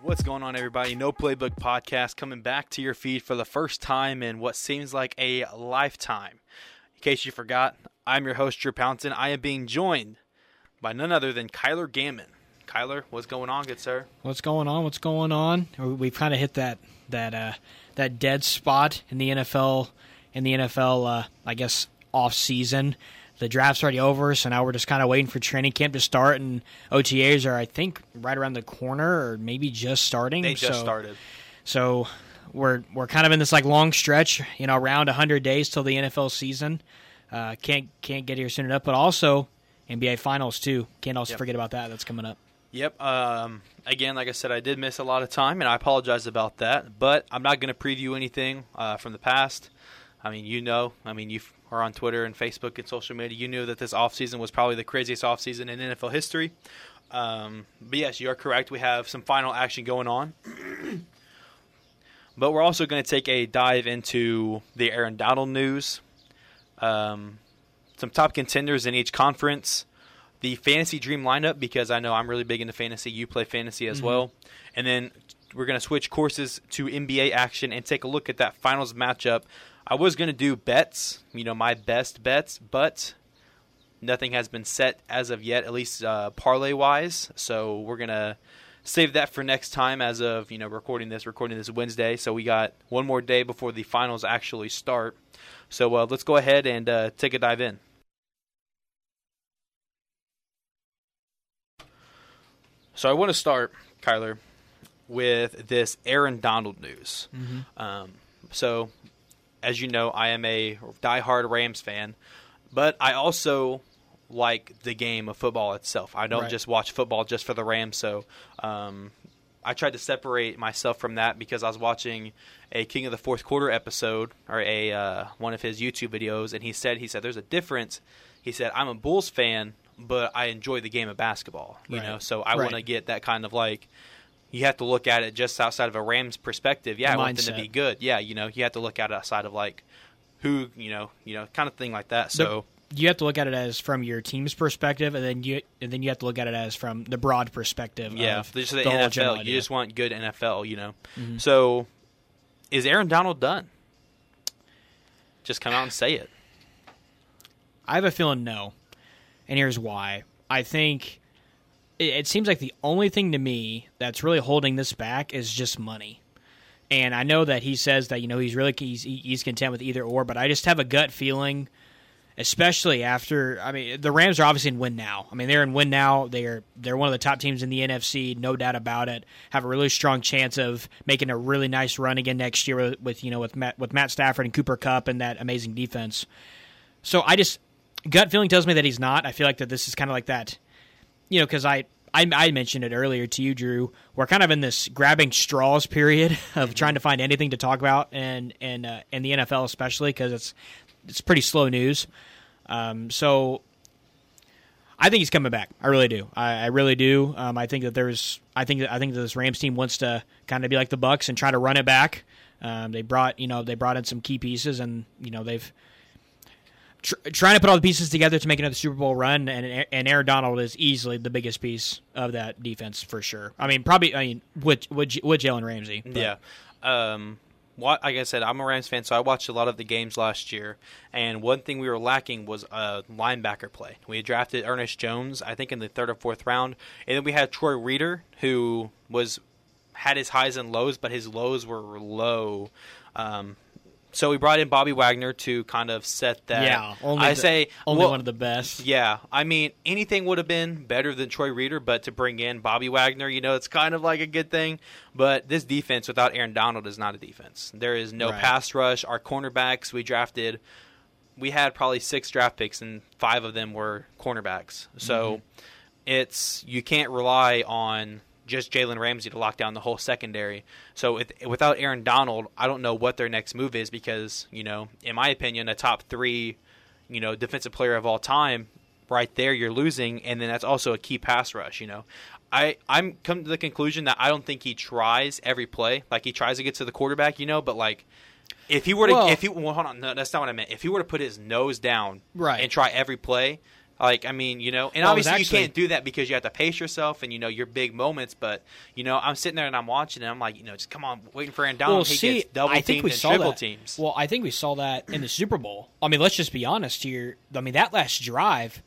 What's going on, everybody? No Playbook Podcast coming back to your feed for the first time in what seems like a lifetime. In case you forgot, I'm your host, Drew Pounton. I am being joined by none other than Kyler Gammon. Kyler, what's going on, good sir? What's going on? What's going on? We've kind of hit that that uh, that dead spot in the NFL in the NFL. Uh, I guess off season. The draft's already over, so now we're just kind of waiting for training camp to start, and OTAs are, I think, right around the corner, or maybe just starting. They just so, started. So we're we're kind of in this like long stretch, you know, around 100 days till the NFL season. Uh, can't can't get here soon enough, but also NBA Finals too. Can't also Yep. forget about that. That's coming up. Yep. Um, again, like I said, I did miss a lot of time, and I apologize about that. But I'm not going to preview anything uh, from the past. I mean, you know, I mean, you are on Twitter and Facebook and social media. You knew that this offseason was probably the craziest offseason in NFL history. Um, but yes, you are correct. We have some final action going on. but we're also going to take a dive into the Aaron Donald news, um, some top contenders in each conference, the fantasy dream lineup because I know I'm really big into fantasy. You play fantasy as well, and then we're gonna switch courses to NBA action and take a look at that finals matchup. I was gonna do bets, you know, my best bets, but nothing has been set as of yet, at least uh, parlay wise. So we're gonna save that for next time. As of you know, recording this, recording this Wednesday, so we got one more day before the finals actually start. So uh, let's go ahead and uh, take a dive in. So I want to start, Kyler, with this Aaron Donald news. Um, so, as you know, I am a diehard Rams fan, but I also like the game of football itself. I don't Right. just watch football just for the Rams. So, um, I tried to separate myself from that because I was watching a King of the Fourth Quarter episode or a uh, one of his YouTube videos, and he said he said there's a difference. He said I'm a Bulls fan, but I enjoy the game of basketball. You Right. know, so I Right. want to get that kind of like you have to look at it just outside of a Rams perspective. Yeah, The I want them to be good. Yeah, you know, you have to look at it outside of like who you know, you know, kind of thing like that. So you have to look at it as from your team's perspective, and then you and then you have to look at it as from the broad perspective. yeah, of just the, the NFL. You. Mm-hmm. just want good NFL. You know, so is Aaron Donald done? Just come out and say it. I have a feeling no, and here's why. I think it, it seems like the only thing to me that's really holding this back is just money. And I know that he says that you know he's really he's he's content with either or, but I just have a gut feeling, especially after I mean the Rams are obviously in win now. I mean they're in win now. They're they're one of the top teams in the NFC, no doubt about it. Have a really strong chance of making a really nice run again next year with, with you know with Matt with Matt Stafford and Cooper Kupp and that amazing defense. So I just gut feeling tells me that he's not. I feel like that this is kind of like that, you know, because I, I I mentioned it earlier to you, Drew. We're kind of in this grabbing straws period of trying to find anything to talk about, and and uh, in the NFL especially because it's it's pretty slow news. Um, so I think he's coming back. I really do. I, I really do. Um, I think that there's. I think that I think that this Rams team wants to kind of be like the Bucks and try to run it back. Um, they brought you know they brought in some key pieces and you know they've tr- trying to put all the pieces together to make another Super Bowl run, and and Aaron Donald is easily the biggest piece of that defense for sure. I mean, probably I mean with with, with Jalen Ramsey. but- Yeah. Um, like I said, I'm a Rams fan, so I watched a lot of the games last year. And one thing we were lacking was a linebacker play. We drafted Ernest Jones, I think, in the third or fourth round, and then we had Troy Reeder, who was had his highs and lows, but his lows were low. Um, so we brought in Bobby Wagner to kind of set that. yeah. Only I the- say only well, one of the best. yeah, I mean anything would have been better than Troy Reeder, but to bring in Bobby Wagner, you know, it's kind of like a good thing. But this defense without Aaron Donald is not a defense. There is no Right. pass rush. Our cornerbacks we drafted, we had probably six draft picks, and five of them were cornerbacks. So Mm-hmm. it's you can't rely on just Jalen Ramsey to lock down the whole secondary. So with, without Aaron Donald, I don't know what their next move is because you know, in my opinion, a top three, you know, defensive player of all time, right there, you're losing, and then that's also a key pass rush. You know, I I'm come to the conclusion that I don't think he tries every play like he tries to get to the quarterback. You know, but like. If he were to, Well- if he, well, hold on, no, that's not what I meant. If he were to put his nose down Right. and try every play, Like, I mean, you know, and Well, obviously actually- you can't do that because you have to pace yourself and you know your big moments. But you know, I'm sitting there and I'm watching and I'm like, you know, just come on, waiting for Aaron Donald. Well, he see, gets double I think we saw triple that. teams. Well, I think we saw that in the Super Bowl. I mean, let's just be honest here. I mean, that last drive,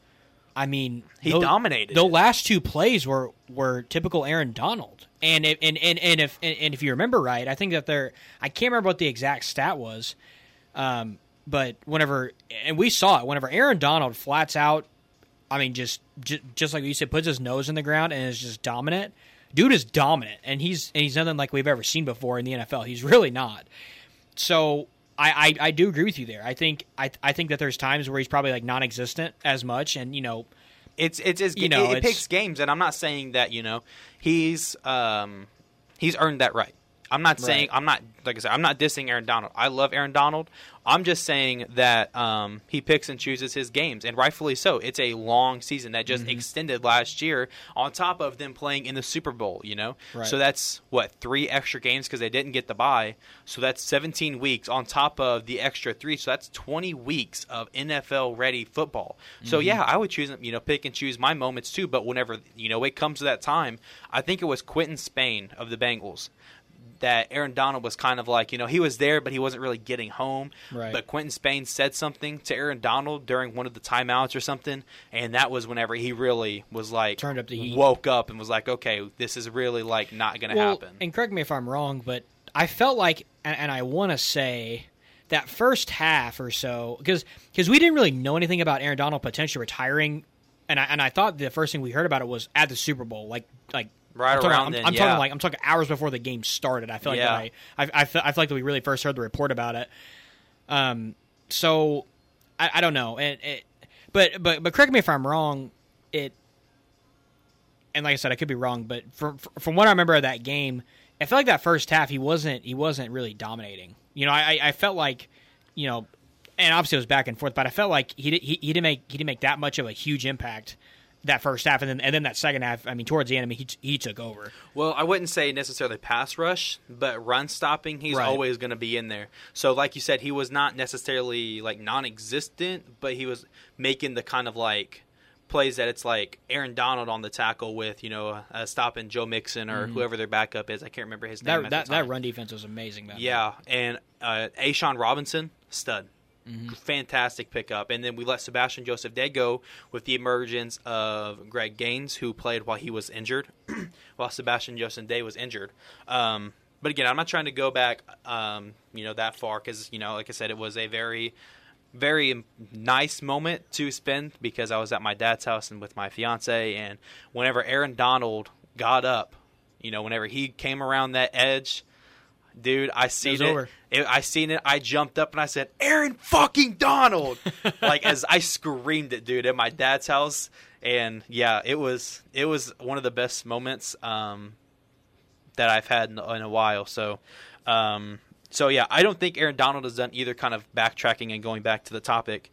I mean, He dominated The last two plays were were typical Aaron Donald. And if, and, and, and if and, and if you remember right, I think that there I can't remember what the exact stat was. Um, but whenever and we saw it whenever Aaron Donald flats out I mean, just, just just like you said, puts his nose in the ground and is just dominant. Dude is dominant, and he's and he's nothing like we've ever seen before in the NFL. He's really not. So I, I, I do agree with you there. I think I I think that there's times where he's probably like non-existent as much, and you know, It's it's his, You know, it, it it's- picks games, and I'm not saying that you know he's um he's earned that right. I'm not saying Right. I'm not like I said I'm not dissing Aaron Donald. I love Aaron Donald. I'm just saying that um, he picks and chooses his games, and rightfully so. It's a long season that Mm-hmm. just extended last year, on top of them playing in the Super Bowl. You know, Right. so that's what three extra games because they didn't get the bye. So that's 17 weeks on top of the extra three. So that's 20 weeks of NFL ready football. So Mm-hmm. yeah, I would choose you know pick and choose my moments too. But whenever you know it comes to that time, I think it was Quinton Spain of the Bengals that Aaron Donald was kind of like, you know, he was there, but he wasn't really getting home. Right. But Quinton Spain said something to Aaron Donald during one of the timeouts or something, and that was whenever he really was like, Turned up the heat. woke up and was like, okay, this is really like not going to well, happen. and correct me if I'm wrong, but I felt like, and, and I want to say that first half or so, because because we didn't really know anything about Aaron Donald potentially retiring, and I and I thought the first thing we heard about it was at the Super Bowl, like like. Right I'm talking, around I'm, then, I'm yeah. talking like I'm talking hours before the game started. I feel like Yeah. that I, I, I, feel, I feel like that we really first heard the report about it. Um, so I, I don't know, and it, but but but correct me if I'm wrong. It and like I said, I could be wrong, but from from what I remember of that game, I felt like that first half he wasn't he wasn't really dominating. You know, I I felt like you know, and obviously it was back and forth, but I felt like he did, he, he didn't make he didn't make that much of a huge impact that first half, and then and then that second half. I mean, towards the end, I mean, he he took over. Well, I wouldn't say necessarily pass rush, but run stopping, he's Right. always going to be in there. So, like you said, he was not necessarily like non-existent, but he was making the kind of like plays that it's like Aaron Donald on the tackle with you know uh, stopping Joe Mixon or whoever their backup is. I can't remember his name. Mm-hmm. That at that, that run defense was amazing. Man. Yeah, and uh, A'Shawn Robinson, stud. Mm-hmm. Fantastic pickup. And then we let Sebastian Joseph Day go with the emergence of Greg Gaines, who played while he was injured, while Sebastian Joseph Day was injured. Um, but again, I'm not trying to go back, um, you know, that far because, you know, like I said, it was a very, very nice moment to spend because I was at my dad's house and with my fiance. And whenever Aaron Donald got up, you know, whenever he came around that edge, dude, I seen was it. It- I seen it. I jumped up and I said, "Aaron fucking Donald!" like as I screamed it, dude, at my dad's house. And yeah, it was it was one of the best moments um, that I've had in, in a while. So, um, so yeah, I don't think Aaron Donald has done either kind of backtracking and going back to the topic.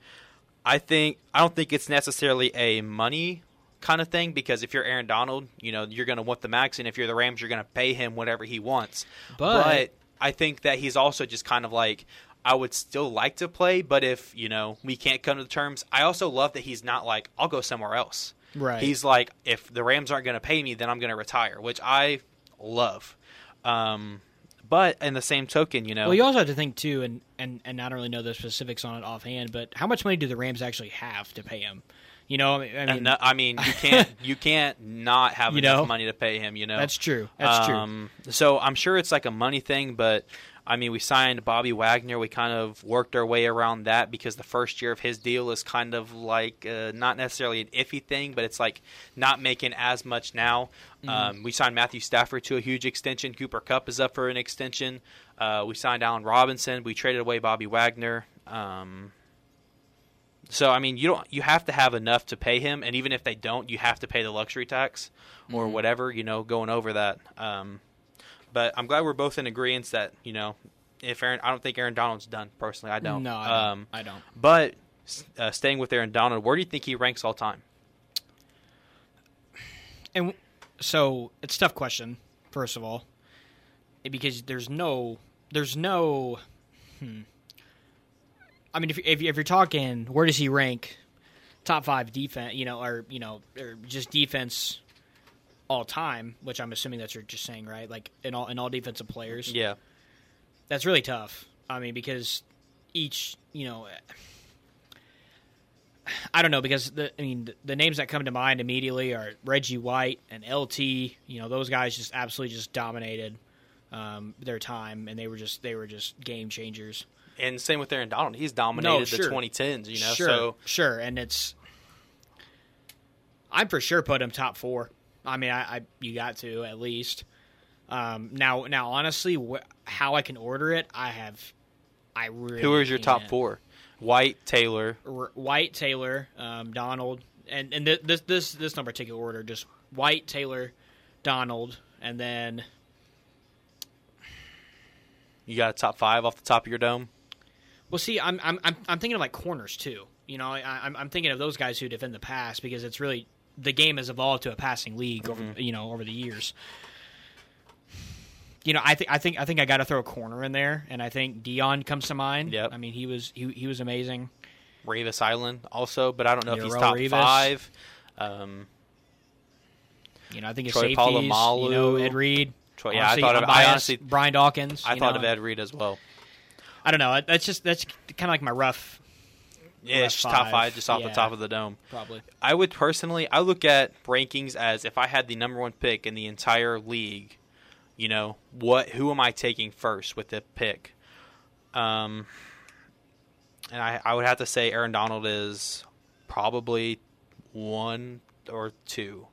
I think I don't think it's necessarily a money kind of thing because if you're Aaron Donald, you know you're going to want the max, and if you're the Rams, you're going to pay him whatever he wants. But- I think that he's also just kind of like I would still like to play, but if you know we can't come to the terms, I also love that he's not like I'll go somewhere else. Right. He's like if the Rams aren't going to pay me, then I'm going to retire, which I love. Um, but in the same token, you know, Well, you also have to think too, and, and and I don't really know the specifics on it offhand, but how much money do the Rams actually have to pay him? You know, I mean, I mean And no- I mean, you can't you can't not have You enough know? money to pay him. You know, that's true. That's true. um, So I'm sure it's like a money thing, but I mean, we signed Bobby Wagner. We kind of worked our way around that because the first year of his deal is kind of like uh, not necessarily an iffy thing, but it's like not making as much now. Mm-hmm. Um, we signed Matthew Stafford to a huge extension. Cooper Kupp is up for an extension. Uh, we signed Allen Robinson. We traded away Bobby Wagner. Um, so I mean, you don't you have to have enough to pay him, and even if they don't, you have to pay the luxury tax or Mm-hmm. whatever. You know, going over that. Um, but I'm glad we're both in agreement that you know, if Aaron, I don't think Aaron Donald's done personally. I don't. no, I don't. Um, I don't. but uh, staying with Aaron Donald, where do you think he ranks all time? And so it's a tough question, first of all, because there's no, there's no, hmm. I mean, if if, if you're talking, where does he rank top five defense, you know, or you know, or just defense all time, which I'm assuming that's what you're just saying, right? Like in all in all defensive players. Yeah. That's really tough. I mean, because each, you know, I don't know because the I mean the, the names that come to mind immediately are Reggie White and LT. You know, those guys just absolutely just dominated um, their time, and they were just they were just game changers. And same with Aaron Donald. He's dominated No, sure. the 2010s, you know. sure, So sure, and it's I'm for sure put him top four. I mean, I, I you got to at least. Um, now, now, honestly, wh- how I can order it, I have. I really who is your top can't. four? White, Taylor. R- White, Taylor, um, Donald, and and th- this this this no particular order, just White, Taylor, Donald, and then You got a top five off the top of your dome. Well, see, I'm I'm I'm, I'm thinking of like corners too. You know, I, I'm I'm thinking of those guys who defend the pass because it's really the game has evolved to a passing league over you know over the years. You know, I think I think I think I got to throw a corner in there, and I think Deion comes to mind. Yep. I mean, he was he he was amazing. Revis Island also, but I don't know if he's top Revis. five. Um, You know, I think his Troy safeties. You know, Ed Reed. Troy- yeah, I thought of. I honestly, Brian Dawkins. I thought know. of Ed Reed as well. I don't know. That's just that's kind of like my rough, Yeah, it's just top five. five, just off Yeah. the top of the dome. probably. I would personally, I look at rankings as if I had the number one pick in the entire league. You know what? Who am I taking first with the pick? Um, and I, I would have to say Aaron Donald is probably one or two.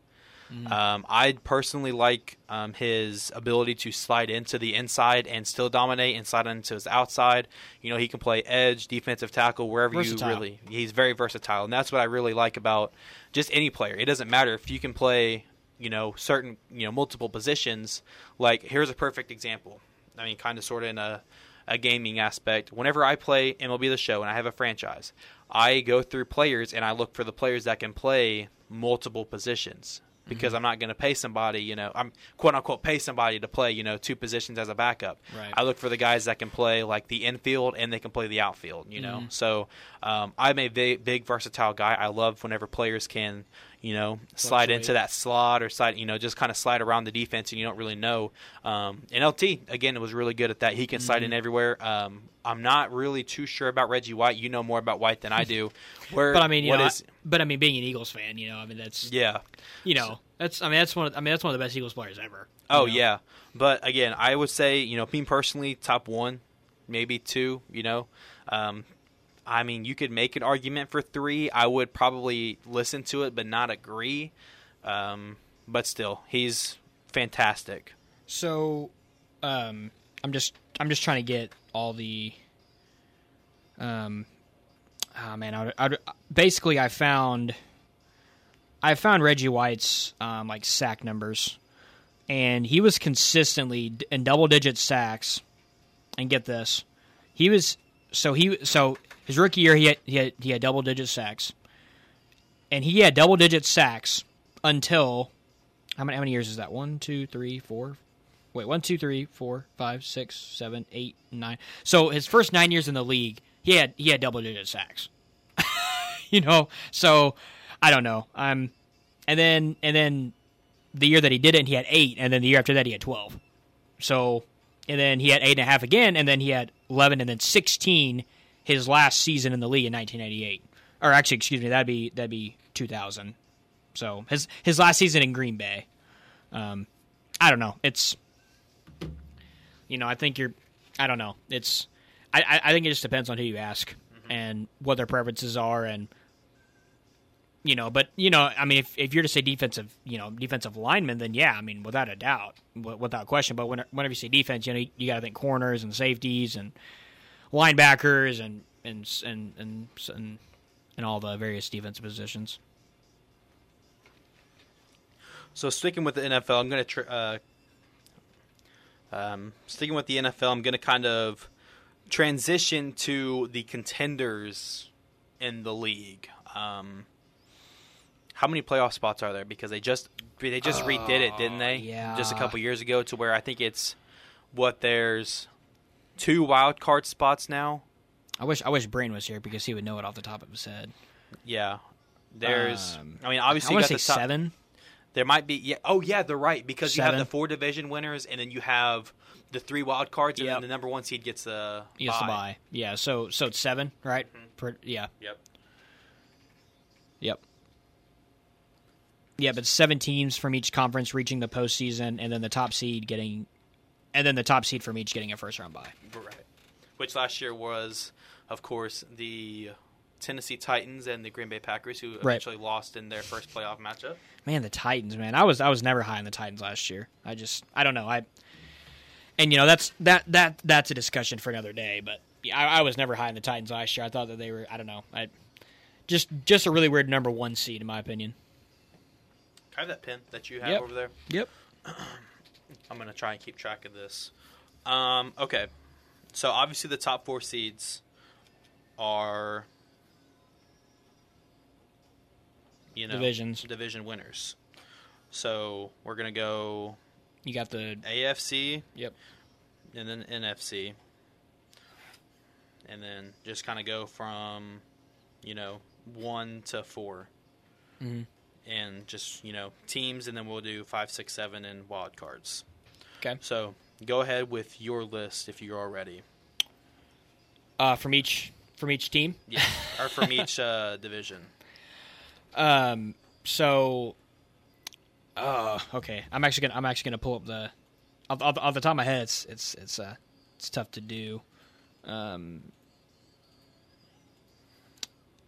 Um, I personally like um, his ability to slide into the inside and still dominate, and slide into his outside. You know, he can play edge, defensive tackle, wherever Versatile. you really. He's very versatile, and that's what I really like about just any player. It doesn't matter if you can play, you know, certain, you know, multiple positions. Like here's a perfect example. I mean, kind of, sort of in a a gaming aspect. Whenever I play MLB The Show and I have a franchise, I go through players and I look for the players that can play multiple positions because Mm-hmm. I'm not going to pay somebody, you know, I'm quote unquote pay somebody to play, you know, two positions as a backup. Right. I look for the guys that can play like the infield and they can play the outfield, you know. Mhm. So um, I'm a big, big versatile guy. I love whenever players can, you know, slide into that slot or slide, you know, just kind of slide around the defense and you don't really know. Um, and LT again was really good at that. He can slide Mm-hmm. in everywhere. Um, I'm not really too sure about Reggie White. You know more about White than I do. Where, But I mean, what know, is- I- but I mean, being an Eagles fan, you know, I mean, that's yeah. you know, that's I mean, that's one. Of, I mean, that's one of the best Eagles players ever. Oh know? yeah, but again, I would say you know, me personally, top one, maybe two. You know, um, I mean, you could make an argument for three. I would probably listen to it, but not agree. Um, but still, he's fantastic. So, um, I'm just I'm just trying to get all the. Um, oh man, I, I, basically I found. I found Reggie White's um, like sack numbers, and he was consistently in double digit sacks. And get this, he was so he so his rookie year he had he had, he had double digit sacks, and he had double digit sacks until how many how many years is that? One, two, three, four. Wait, one, two, three, four, five, six, seven, eight, nine. So his first nine years in the league, he had he had double digit sacks. you know, so I don't know. I'm, and then and then the year that he did it, he had eight, and then the year after that, he had twelve. So, and then he had eight and a half again, and then he had eleven, and then sixteen his last season in the league in 1998. Or actually, excuse me, that'd be that'd be 2000. So his his last season in Green Bay. Um, I don't know. It's you know, I think you're. I don't know. It's. I I, think it just depends on who you ask and what their preferences are and. You know, but you know, I mean, if, if you're to say defensive, you know, defensive lineman, then yeah, I mean, without a doubt, w- without question. But when, whenever you say defense, you know, you, you got to think corners and safeties and linebackers and and and and and, and all the various defensive positions. So sticking with the NFL, I'm going to tr- uh, um, sticking with the NFL. I'm going to kind of transition to the contenders in the league. Um, how many playoff spots are there? Because they just they just redid it, didn't they? yeah. Just a couple years ago, to where I think it's what there's two wild card spots now. I wish I wish Brain was here because he would know it off the top of his head. Yeah, There's, Um, I mean, I obviously you got to the top. seven. There might be, yeah. Oh, yeah, they're right because you have the four division winners, and then you have the three wild cards, and Yep. then the number one seed gets the Yes, the bye. Yeah, so so it's seven, right? Per, yeah, Yep. yep. Yeah, but seven teams from each conference reaching the postseason, and then the top seed getting, and then the top seed from each getting a first round bye. Right. Which last year was, of course, the Tennessee Titans and the Green Bay Packers, who Right. eventually lost in their first playoff matchup. Man, the Titans, man. I was I was never high on the Titans last year. I just I don't know. I and you know that's that that that's a discussion for another day. But yeah, I, I was never high on the Titans last year. I thought that they were I don't know. I just just a really weird number one seed in my opinion. I have that pin that you have Yep. over there? Yep. I'm going to try and keep track of this. Um, okay. So obviously the top four seeds are, you know, Divisions. division winners. So we're going to go You got the AFC yep. and then NFC. And then just kind of go from, you know, one to 4 hmm and just you know teams, and then we'll do five, six, seven, and wild cards. Okay. So go ahead with your list if you're all ready. Uh, from each from each team. Yeah, or from each uh, division. Um. So. Uh. Okay. I'm actually gonna I'm actually gonna pull up the off, off, off the top of my head. It's it's it's uh it's tough to do. Um.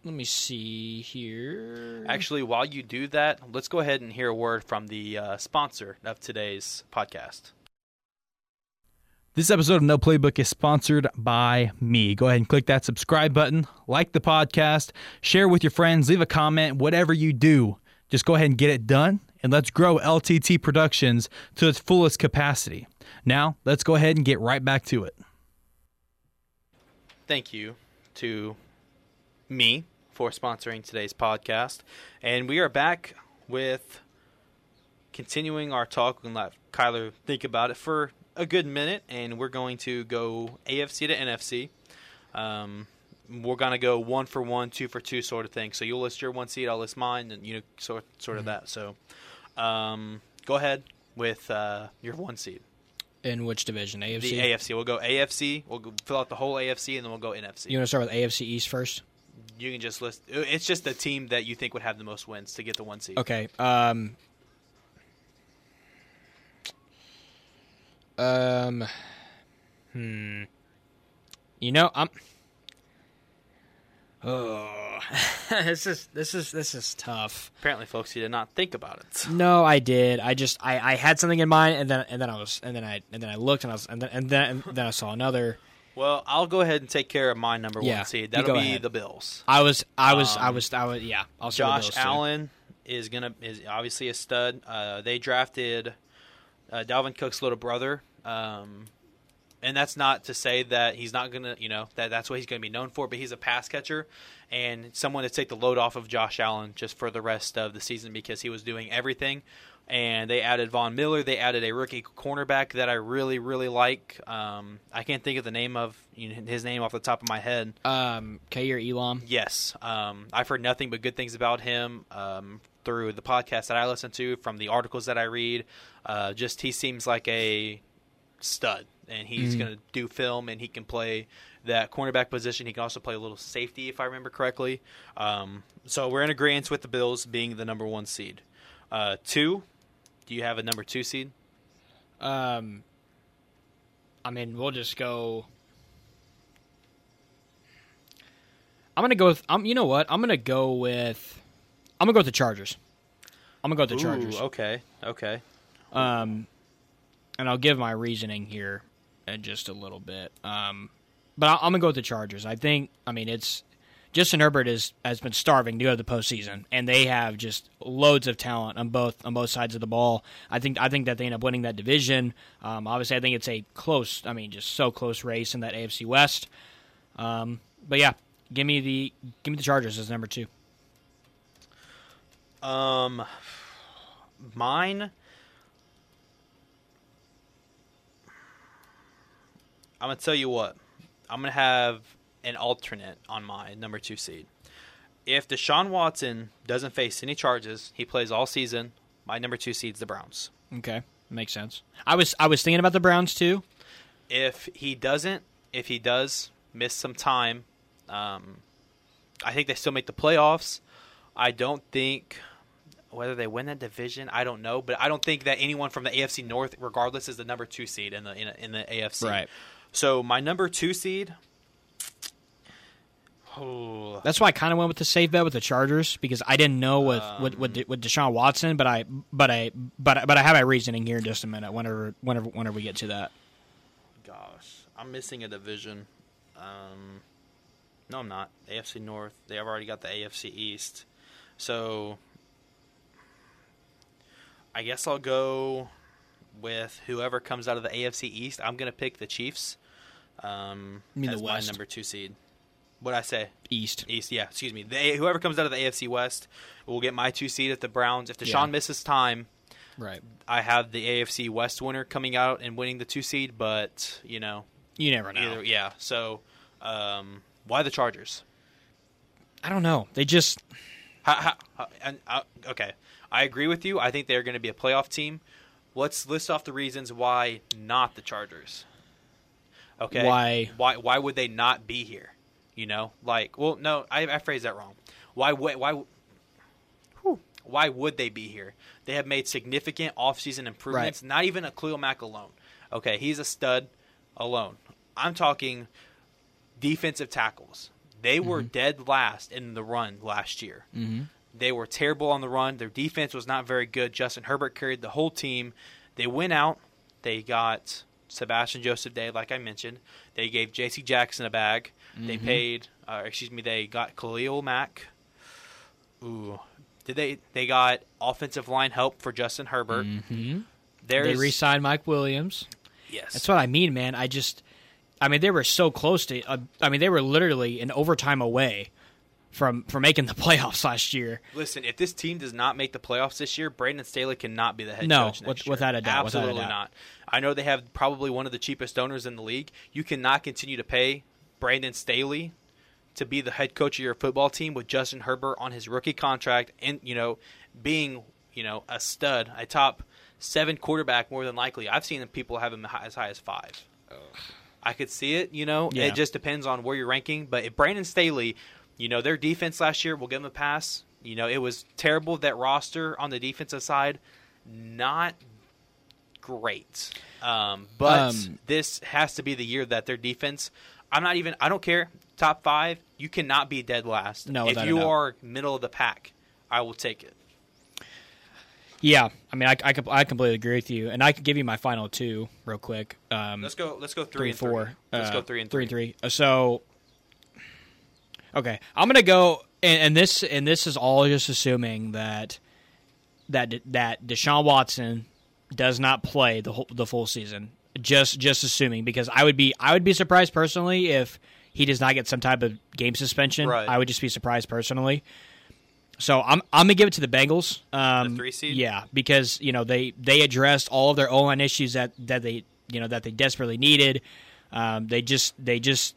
Let me see here. Actually, while you do that, let's go ahead and hear a word from the uh, sponsor of today's podcast. This episode of No Playbook is sponsored by me. Go ahead and click that subscribe button, like the podcast, share with your friends, leave a comment, whatever you do. Just go ahead and get it done, and let's grow LTT Productions to its fullest capacity. Now, let's go ahead and get right back to it. Thank you to me for sponsoring today's podcast. And we are back with continuing our talk. To let Kyler think about it for a good minute, and we're going to go AFC to NFC. Um, we're going to go one for one, two for two sort of thing. So you'll list your one seed, I'll list mine, and you know, sort, sort of that. So um, go ahead with uh, your one seed. in which division? AFC. The AFC. We'll go AFC. We'll go fill out the whole AFC, and then we'll go NFC. you want to start with AFC East first? You can just list. It's just the team that you think would have the most wins to get the one seed. Okay. Um. Um. Hmm. You know, I'm. Oh, this is this is this is tough. Apparently, folks, you did not think about it. No, I did. I just I, I had something in mind, and then and then I was and then I and then I looked and I was and then and then, and then I saw another. Well, I'll go ahead and take care of my number Yeah, one seed. you That'll go be ahead. the Bills. I was I was I Um, was I was yeah. I'll with Josh two. Allen is gonna is obviously a stud. Uh, they drafted uh, Dalvin Cook's little brother, um, and that's not to say that he's not gonna, you know, that that's what he's gonna be known for. But he's a pass catcher and someone to take the load off of Josh Allen just for the rest of the season because he was doing everything. And they added Von Miller. They added a rookie cornerback that I really, really like. Um, I can't think of the name of you know, his name off the top of my head. Um, Kaiir Elam. Yes, um, I've heard nothing but good things about him um, through the podcast that I listen to, from the articles that I read. Uh, just he seems like a stud, and he's Mhm. going to do film, and he can play that cornerback position. He can also play a little safety, if I remember correctly. Um, so we're in agreement with the Bills being the number one seed. Uh, two, do you have a number two seed? Um, I mean, we'll just go. I'm gonna go with. Um, you know what? I'm gonna go with. I'm gonna go with the Chargers. I'm gonna go with the Chargers. Ooh, okay, okay. Um, and I'll give my reasoning here in just a little bit. Um, but I, I'm gonna go with the Chargers. I think. I mean, it's Justin Herbert is has been starving to go to the postseason, and they have just loads of talent on both on both sides of the ball. I think I think that they end up winning that division. Um, obviously, I think it's a close. I mean, just so close race in that AFC West. Um, but yeah, give me the give me the Chargers as number two. Um, mine. I'm gonna tell you what. I'm gonna have an alternate on my number two seed. if Deshaun Watson doesn't face any charges, he plays all season. My number two seed's the Browns. Okay, makes sense. I was I was thinking about the Browns too. If he doesn't, if he does miss some time, um, I think they still make the playoffs. I don't think whether they win that division, I don't know, but I don't think that anyone from the AFC North, regardless, is the number two seed in the in, in the AFC. Right. So my number two seed. Oh, That's why I kind of went with the safe bet with the Chargers because I didn't know with with, with, De- with Deshaun Watson, but I but I but I- but I have my reasoning here in just a minute. Whenever whenever whenever we get to that. gosh, I'm missing a division. Um, no, I'm not. AFC North. They have already got the AFC East. So I guess I'll go with whoever comes out of the AFC East. I'm gonna pick the Chiefs. Um, You mean as the my West? number two seed. What I say? East. East, yeah. Excuse me. The, whoever comes out of the AFC West will get my two seed at the Browns. If Deshaun Yeah. misses time, Right. I have the AFC West winner coming out and winning the two seed. But you know, You never know. either yeah. So um, why the Chargers? I don't know. They just How, how, how, and, uh, okay, I agree with you. I think they're going to be a playoff team. Let's list off the reasons why not the Chargers. Okay, Why- Why? Why would they not be here? You know, like, well, no, I, I phrased that wrong. Why? would Why? whew, Why would they be here? They have made significant offseason improvements. Not even a Khalil Mack alone. Okay, he's a stud alone. I'm talking defensive tackles. They were dead last in the run last year. mm-hmm. They were terrible on the run. Their defense was not very good. Justin Herbert carried the whole team. They went out. They got Sebastian Joseph Day, like I mentioned. They gave J.C. Jackson a bag. They Mhm. paid, uh, excuse me, they got Khalil Mack. Ooh, did they? They got offensive line help for Justin Herbert. Mm-hmm. They re-signed Mike Williams. yes. That's what I mean, man. I just, I mean, they were so close to. Uh, I mean, they were literally an overtime away from from making the playoffs last year. Listen, if this team does not make the playoffs this year, Brandon Staley cannot be the head No, coach next with- without a doubt, without a Absolutely doubt. not. I know they have probably one of the cheapest owners in the league. You cannot continue to pay Brandon Staley to be the head coach of your football team with Justin Herbert on his rookie contract and you know being you know a stud, a top seven quarterback more than likely. I've seen people have him as high as five. I could see it. You know, Yeah. it just depends on where you're ranking. But if Brandon Staley, you know, their defense last year, we'll give them a pass. You know, it was terrible. That roster on the defensive side, not great. Um, but Um, this has to be the year that their defense. I'm not even. I don't care. Top five, you cannot be dead last. No, if you are middle of the pack, I will take it. Yeah, I mean, I, I, I completely agree with you, and I can give you my final two real quick. Um, Let's go. Let's go three, three and four. Three. Let's Uh, go three and three three. and three. So, okay, I'm gonna go, and, and this and this is all just assuming that that that Deshaun Watson does not play the whole, the full season. Just just assuming because I would be I would be surprised personally if he does not get some type of game suspension. Right. I would just be surprised personally. So I'm I'm gonna give it to the Bengals. Um, The three seed? yeah, because you know they they addressed all of their O line issues that that they you know that they desperately needed. Um, they just they just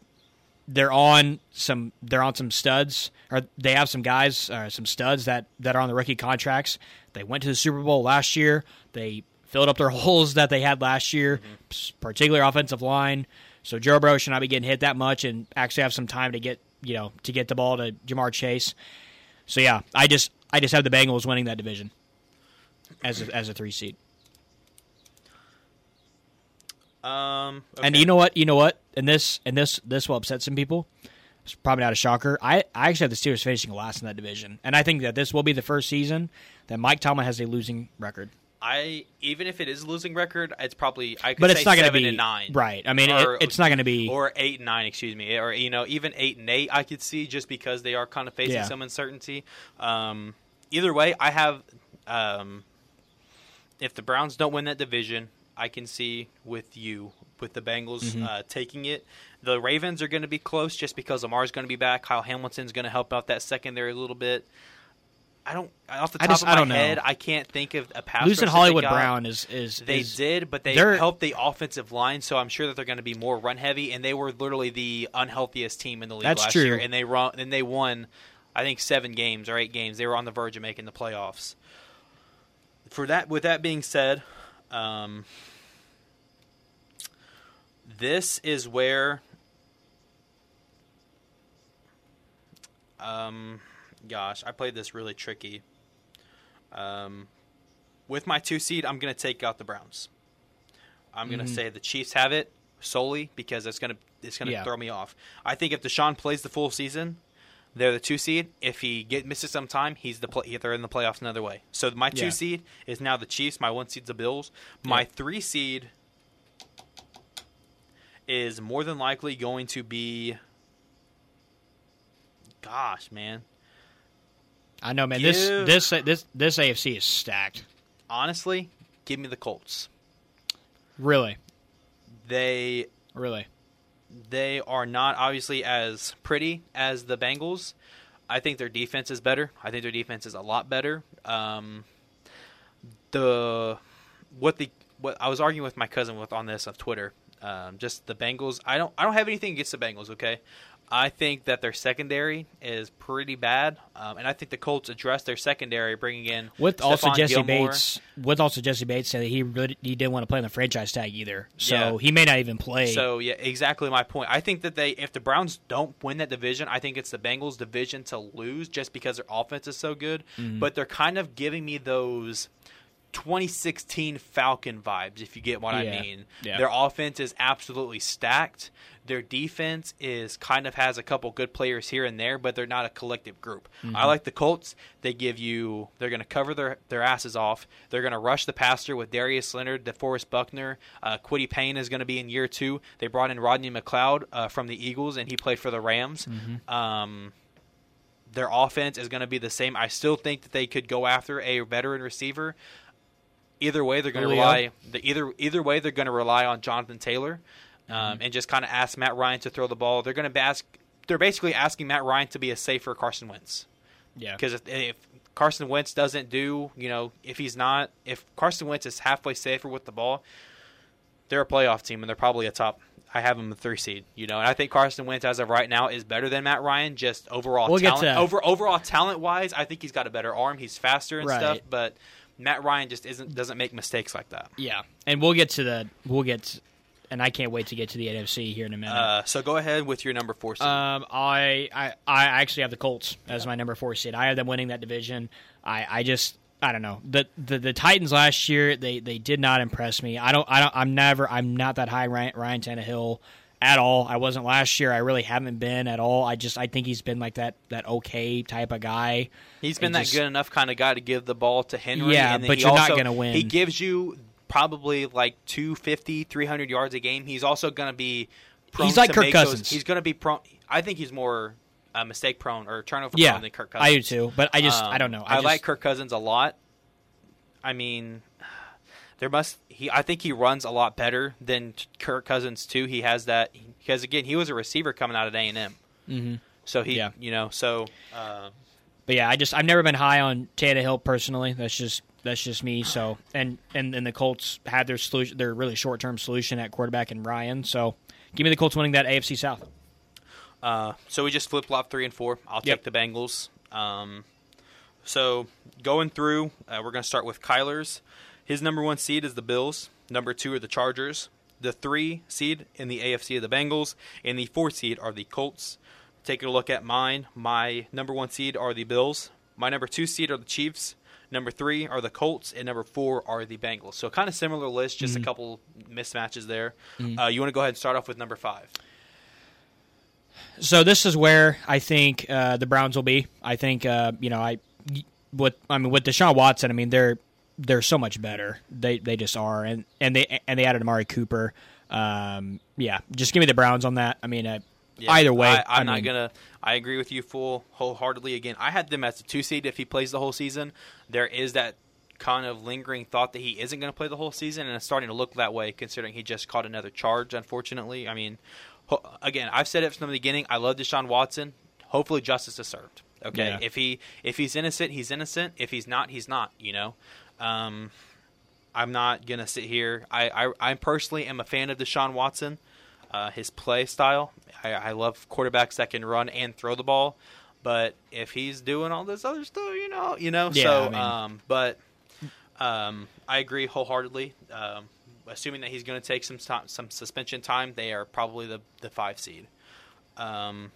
they're on some they're on some studs or they have some guys uh, some studs that that are on the rookie contracts. They went to the Super Bowl last year. They filled up their holes that they had last year, s- particularly offensive line. So Joe Burrow should not be getting hit that much and actually have some time to get you know to get the ball to Ja'Marr Chase. So yeah, I just I just have the Bengals winning that division as a, as a three seed. Um, And you know what? You know what? And this and this this will upset some people. It's probably not a shocker. I, I actually have the Steelers finishing last in that division, and I think that this will be the first season that Mike Tomlin has a losing record. I even if it is a losing record, it's probably I could But say it's not going to be nine, right. I mean, Or- it, it's not going to be or eight and nine, excuse me, or you know even eight and eight. I could see just because they are kind of facing Yeah. some uncertainty. Um, either way, I have um, if the Browns don't win that division, I can see with you with the Bengals Mm-hmm. uh, taking it. The Ravens are going to be close just because Lamar's going to be back. Kyle Hamilton's going to help out that secondary a little bit. I don't off the I top just- of I my don't know. head. I can't think of a pass losing Hollywood. Brown is is They is- did, but they helped the offensive line, so I'm sure that they're going to be more run heavy. And they were literally the unhealthiest team in the league That's last true. year, and they run and they won I think seven games or eight games, they were on the verge of making the playoffs. For that, with that being said, um, this is where, um, gosh, I played this really tricky. Um, with my two seed, I'm going to take out the Browns. I'm going to say the Chiefs have it solely because it's going to it's going to Yeah. throw me off. I think if Deshaun plays the full season, they're the two seed. If he get misses some time, he's the play, they're in the playoffs another way. So my two Yeah. seed is now the Chiefs. My one seed's the Bills. My Yeah. three seed is more than likely going to be. Gosh, man. I know, man. This Give- this this this AFC is stacked. Honestly, give me the Colts. Really, They really. they are not obviously as pretty as the Bengals. I think their defense is better. I think their defense is a lot better. Um, the what the what I was arguing with my cousin with on this on Twitter. Um, just the Bengals. I don't I don't have anything against the Bengals. Okay, I think that their secondary is pretty bad, um, and I think the Colts addressed their secondary, bringing in With also Jesse Gilmore. Bates, with also Jessie Bates said that he really he didn't want to play on the franchise tag either, so Yeah. he may not even play. So yeah, exactly my point. I think that they, if the Browns don't win that division, I think it's the Bengals' division to lose just because their offense is so good. Mm-hmm. But they're kind of giving me those 2016 Falcon vibes, if you get what Yeah. I mean. Yeah. Their offense is absolutely stacked. Their defense is kind of has a couple good players here and there, but they're not a collective group. Mm-hmm. I like the Colts. They give you they're going to cover their, their asses off. They're going to rush the passer with Darius Leonard, DeForest Buckner. Uh, Kwity Paye is going to be in year two. They brought in Rodney McLeod uh, from the Eagles, and he played for the Rams. Um, their offense is going to be the same. I still think that they could go after a veteran receiver. Either way, they're going to rely. The, either either way, they're going to rely on Jonathan Taylor, um, Mm-hmm. and just kind of ask Matt Ryan to throw the ball. They're going to ask. They're basically asking Matt Ryan to be a safer Carson Wentz yeah, because if, if Carson Wentz doesn't do, you know, if he's not, if Carson Wentz is halfway safer with the ball, they're a playoff team and they're probably a top. I have them a three seed, you know, and I think Carson Wentz as of right now is better than Matt Ryan. Just overall We'll get talent, to- over overall talent wise, I think he's got a better arm. He's faster and Right. stuff, but Matt Ryan just isn't doesn't make mistakes like that. yeah. And we'll get to the we'll get, and I can't wait to get to the NFC here in a minute. Uh, so go ahead with your number four seed. Um, I, I I actually have the Colts as my number four seed. I have them winning that division. I, I just I don't know the, the the Titans last year they, they did not impress me. I don't I don't I'm never I'm not that high Ryan, Ryan Tannehill at all. I wasn't last year. I really haven't been at all. I just I think he's been like that that okay type of guy. He's been it that just- good enough kind of guy to give the ball to Henry. Yeah, but you're not gonna win. He gives you probably like 250, 300 yards a game. He's also going to be prone He's like to Kirk make those- Cousins. he's going to be prone. I think he's more uh, mistake prone or turnover Yeah, prone than Kirk Cousins. I do too. But I just Um, I don't know. I, I, just, like Kirk Cousins a lot. I mean, there must he. I think he runs a lot better than Kirk Cousins too. He has that because again he was a receiver coming out of A and M. Mhm. So he, Yeah. you know, so uh, But yeah, I just I've never been high on Tannehill personally. That's just that's just me. So and and, and the Colts had their solution, their really short term solution at quarterback and Ryan. So give me the Colts winning that AFC South. Uh, so we just flip flop three and four. I'll Yep. take the Bengals. Um, so going through, uh, we're going to start with Kyler's. His number one seed is the Bills. Number two are the Chargers. The three seed in the AFC are the Bengals, and the four seed are the Colts. Taking a look at mine, my number one seed are the Bills. My number two seed are the Chiefs. Number three are the Colts, and number four are the Bengals. So kind of similar list, just a couple mismatches there. Uh, you want to go ahead and start off with number five? So this is where I think uh, the Browns will be. I think uh, you know I with I mean with Deshaun Watson. I mean they're they're so much better. They they just are, and and they and they added Amari Cooper. Um, yeah, just give me the Browns on that. I mean, uh, Yeah, either way, I, I'm I not mean- gonna. I agree with you full wholeheartedly. Again, I had them as a two seed if he plays the whole season. There is that kind of lingering thought that he isn't going to play the whole season, and it's starting to look that way considering he just caught another charge. Unfortunately, I mean, ho- again, I've said it from the beginning. I love Deshaun Watson. Hopefully, justice is served. Okay, Yeah. if he if he's innocent, he's innocent. If he's not, he's not. You know. Um, I'm not gonna sit here. I, I I personally am a fan of Deshaun Watson, uh, his play style. I, I love quarterbacks that can run and throw the ball. But if he's doing all this other stuff, you know, you know. Yeah, so, I mean- um, but um, I agree wholeheartedly. Um, assuming that he's going to take some time, some suspension time, they are probably the the five seed. Um,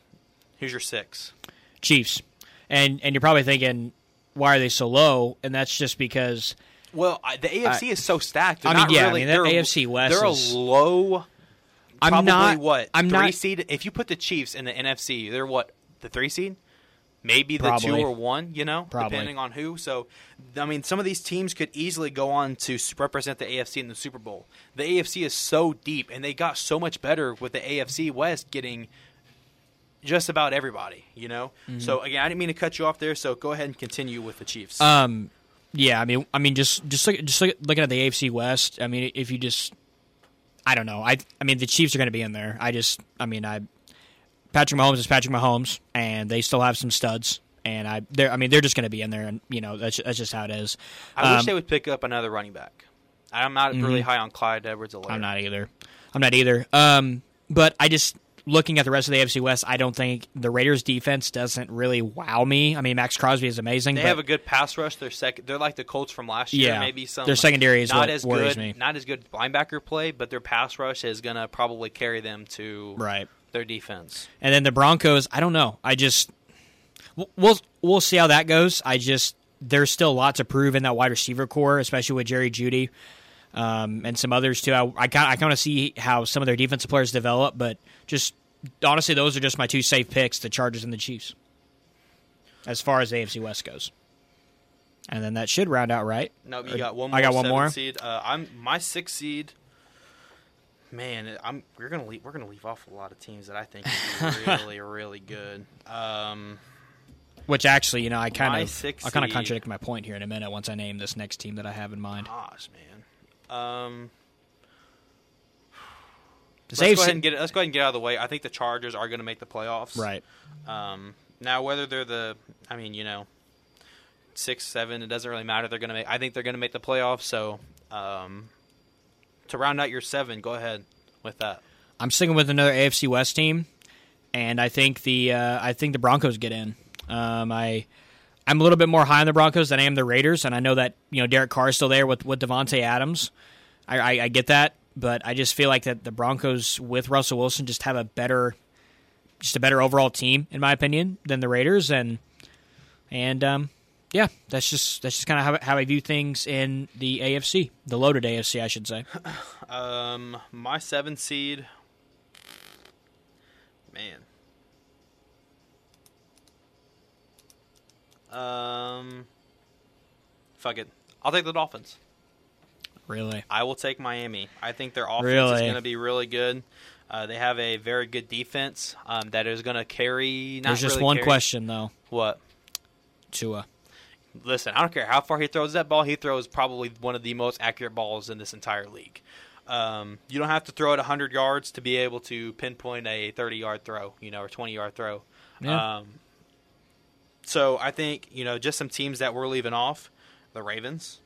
who's your six? Chiefs, and and you're probably thinking, why are they so low? And that's just because Well, the AFC is so stacked. They're I mean, yeah, I mean, AFC West They're is- a low. I'm not- what I'm three not- seed. If you put the Chiefs in the NFC, they're what the three seed, maybe the Probably. two or one. You know, Probably. depending on who. So, I mean, some of these teams could easily go on to represent the AFC in the Super Bowl. The AFC is so deep, and they got so much better with the AFC West getting just about everybody. You know. Mm-hmm. So again, I didn't mean to cut you off there. So go ahead and continue with the Chiefs. Um, yeah, I mean, I mean, just just look, just look, looking at the AFC West. I mean, if you just, I don't know. I I mean, the Chiefs are going to be in there. I just, I mean, I Patrick Mahomes is Patrick Mahomes, and they still have some studs. And I, they're, I mean, they're just going to be in there, and you know, that's that's just how it is. I wish Um, they would pick up another running back. I'm not really high on Clyde Edwards-Helaire. I'm not either. I'm not either. Um, but I just looking at the rest of the AFC West, I don't think the Raiders' defense doesn't really wow me. I mean, Maxx Crosby is amazing. They have a good pass rush. They're second. They're like the Colts from last year. Yeah. maybe some. Their secondary is not as good. me. Not as good linebacker play, but their pass rush is gonna probably carry them to right. their defense. And then the Broncos, I don't know. I just we'll- we'll see how that goes. I just there's still a lot to prove in that wide receiver core, especially with Jerry Jeudy um, and some others too. I I kind of see how some of their defensive players develop, but just honestly, those are just my two safe picks: the Chargers and the Chiefs. As far as AFC West goes, and then that should round out right. No, you got one. More I got one more? seed. Uh, I'm my six seed. Man, I'm we're gonna leave, we're gonna leave off a lot of teams that I think are really really good. Um, Which actually, you know, I kind of I'll kind of contradict my point here in a minute once I name this next team that I have in mind. gosh, man. Um, Let's go ahead and get it. Let's go ahead and get out of the way. I think the Chargers are going to make the playoffs. right. Um, now, whether they're the, I mean, you know, six, seven, it doesn't really matter. They're going to make. I think they're going to make the playoffs. So, um, to round out your seven, go ahead with that. I'm sticking with another AFC West team, and I think the uh, I think the Broncos get in. Um, I I'm a little bit more high on the Broncos than I am the Raiders, and I know that you know Derek Carr is still there with with Davante Adams. I, I, I get that, but I just feel like that the Broncos with Russell Wilson just have a better just a better overall team in my opinion than the Raiders, and and um, yeah, that's just that's just kind of how, how I view things in the AFC, the loaded AFC, I should say. Um, my seven seed. Man. Um, fuck it. I'll take the Dolphins. Really, I will take Miami. I think their offense is Really? going to be really good. Uh, they have a very good defense um, that is going to carry. Not there's just really one carry- question though, What? Tua. Listen, I don't care how far he throws that ball. He throws probably one of the most accurate balls in this entire league. Um, you don't have to throw it 100 yards to be able to pinpoint a 30 yard throw, you know, or 20 yard throw. Yeah. Um, so I think you know just some teams that we're leaving off, the Ravens,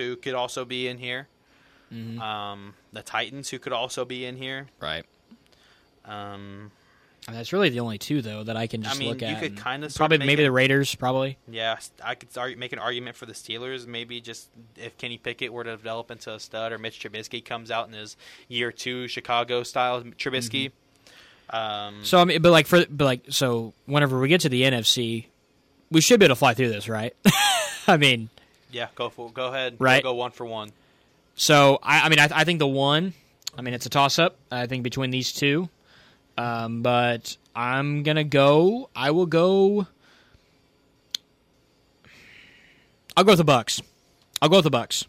who could also be in here. Mm-hmm. Um, the Titans, who could also be in here. Right. Um, And that's really the only two though that I can just I mean, look you at. could kind of probably maybe the Raiders. Probably. Yeah, I could argue, make an argument for the Steelers. Maybe just if Kenny Pickett were to develop into a stud, or Mitch Trubisky comes out in his year two Chicago style Trubisky. Um, So I mean, but like for but like so whenever we get to the NFC, we should be able to fly through this, right? I mean, yeah, go for go ahead. Right. We'll go one for one. so I, I mean, I, I think the one, I mean, it's a toss up. I think between these two, um, but I'm gonna go. I will go. I'll go with the Bucks. I'll go with the Bucks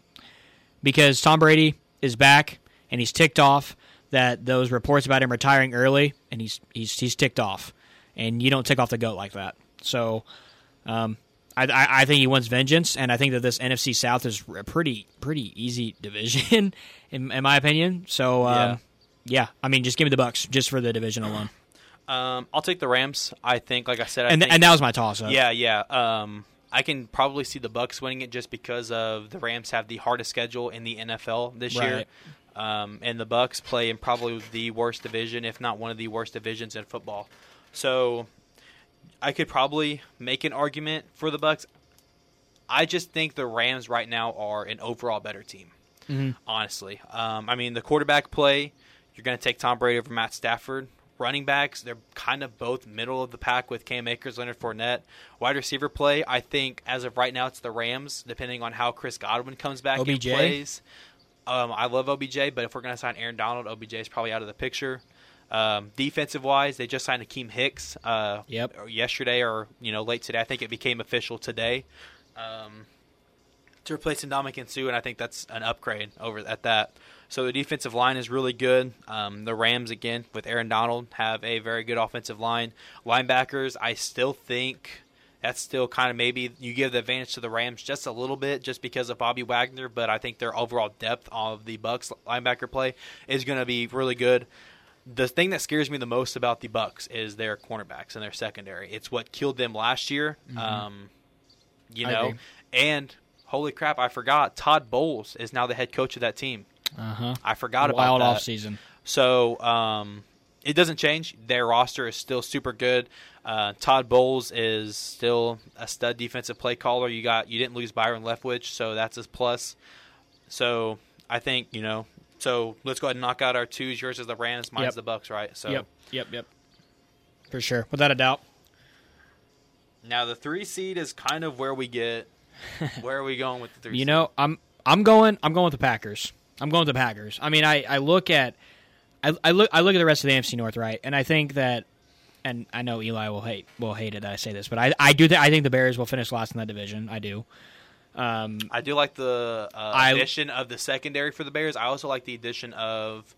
because Tom Brady is back and he's ticked off that those reports about him retiring early, and he's he's he's ticked off, and you don't tick off the goat like that. So, um, I, I I think he wants vengeance, and I think that this NFC South is a pretty pretty easy division, in, in my opinion. So, um, Yeah. yeah. I mean, just give me the Bucks just for the division alone, Um, I'll take the Rams. I think, like I said, I and think, and that was my toss up. yeah, yeah. Um, I can probably see the Bucks winning it just because of the Rams have the hardest schedule in the NFL this year. Um, and the Bucks play in probably the worst division, if not one of the worst divisions in football. So I could probably make an argument for the Bucks. I just think the Rams right now are an overall better team. Mhm. Honestly, um, I mean the quarterback play. You're going to take Tom Brady over Matt Stafford. Running backs, they're kind of both middle of the pack with Cam Akers, Leonard Fournette. Wide receiver play, I think as of right now it's the Rams, depending on how Chris Godwin comes back OBJ? and plays. Um, I love OBJ, but if we're going to sign Aaron Donald, OBJ is probably out of the picture. Um, defensive wise, they just signed Akiem Hicks. Uh, Yep. Yesterday or you know late today, I think it became official today. Um, to replace Ndamukong Suh, and I think that's an upgrade over at that. So the defensive line is really good. Um, the Rams again with Aaron Donald have a very good offensive line. Linebackers, I still think that's still kind of maybe you give the advantage to the Rams just a little bit just because of Bobby Wagner, but I think their overall depth of the Bucks linebacker play is going to be really good. The thing that scares me the most about the Bucks is their cornerbacks and their secondary. It's what killed them last year. Um, you know, and holy crap, I forgot. Todd Bowles is now the head coach of that team. Uh huh. I forgot about Wild off season. So um, it doesn't change. Their roster is still super good. Uh, Todd Bowles is still a stud defensive play caller. You got you didn't lose Byron Leftwich, so that's a plus. So I think you know. So let's go ahead and knock out our twos. Yours is the Rams, mine's Yep. the Bucks, right? So Yep. Yep. Yep. For sure, without a doubt. now the three seed is kind of where we get. where are we going with the three? You seed? know, I'm I'm going I'm going with the Packers. I'm going with the Packers. I mean, I, I look at I, I look I look at the rest of the AFC North, right? And I think that and I know Eli will hate will hate it that I say this, but I I do th- I think the Bears will finish last in that division. I do. Um, I do like the uh, I- addition of the secondary for the Bears. I also like the addition of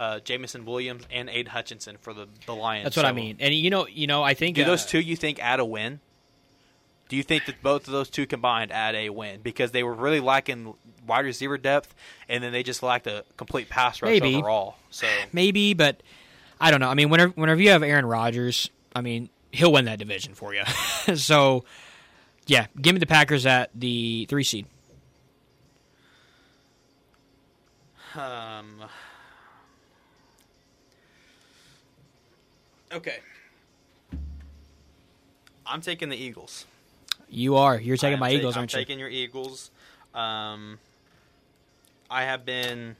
uh, Jameson Williams and Aidan Hutchinson for the, the Lions. that's what I mean. And you know, you know, I think Do uh, those two you think add a win? Do you think that both of those two combined add a win because they were really lacking wide receiver depth, and then they just lacked a complete pass rush Maybe. overall? So maybe, but I don't know. I mean, whenever whenever you have Aaron Rodgers, I mean, he'll win that division for you. so, yeah, give me the Packers at the three seed. Um. Okay. I'm taking the Eagles. You are. You're taking my ta- Eagles, I'm aren't you? taking your Eagles. Um, I have been.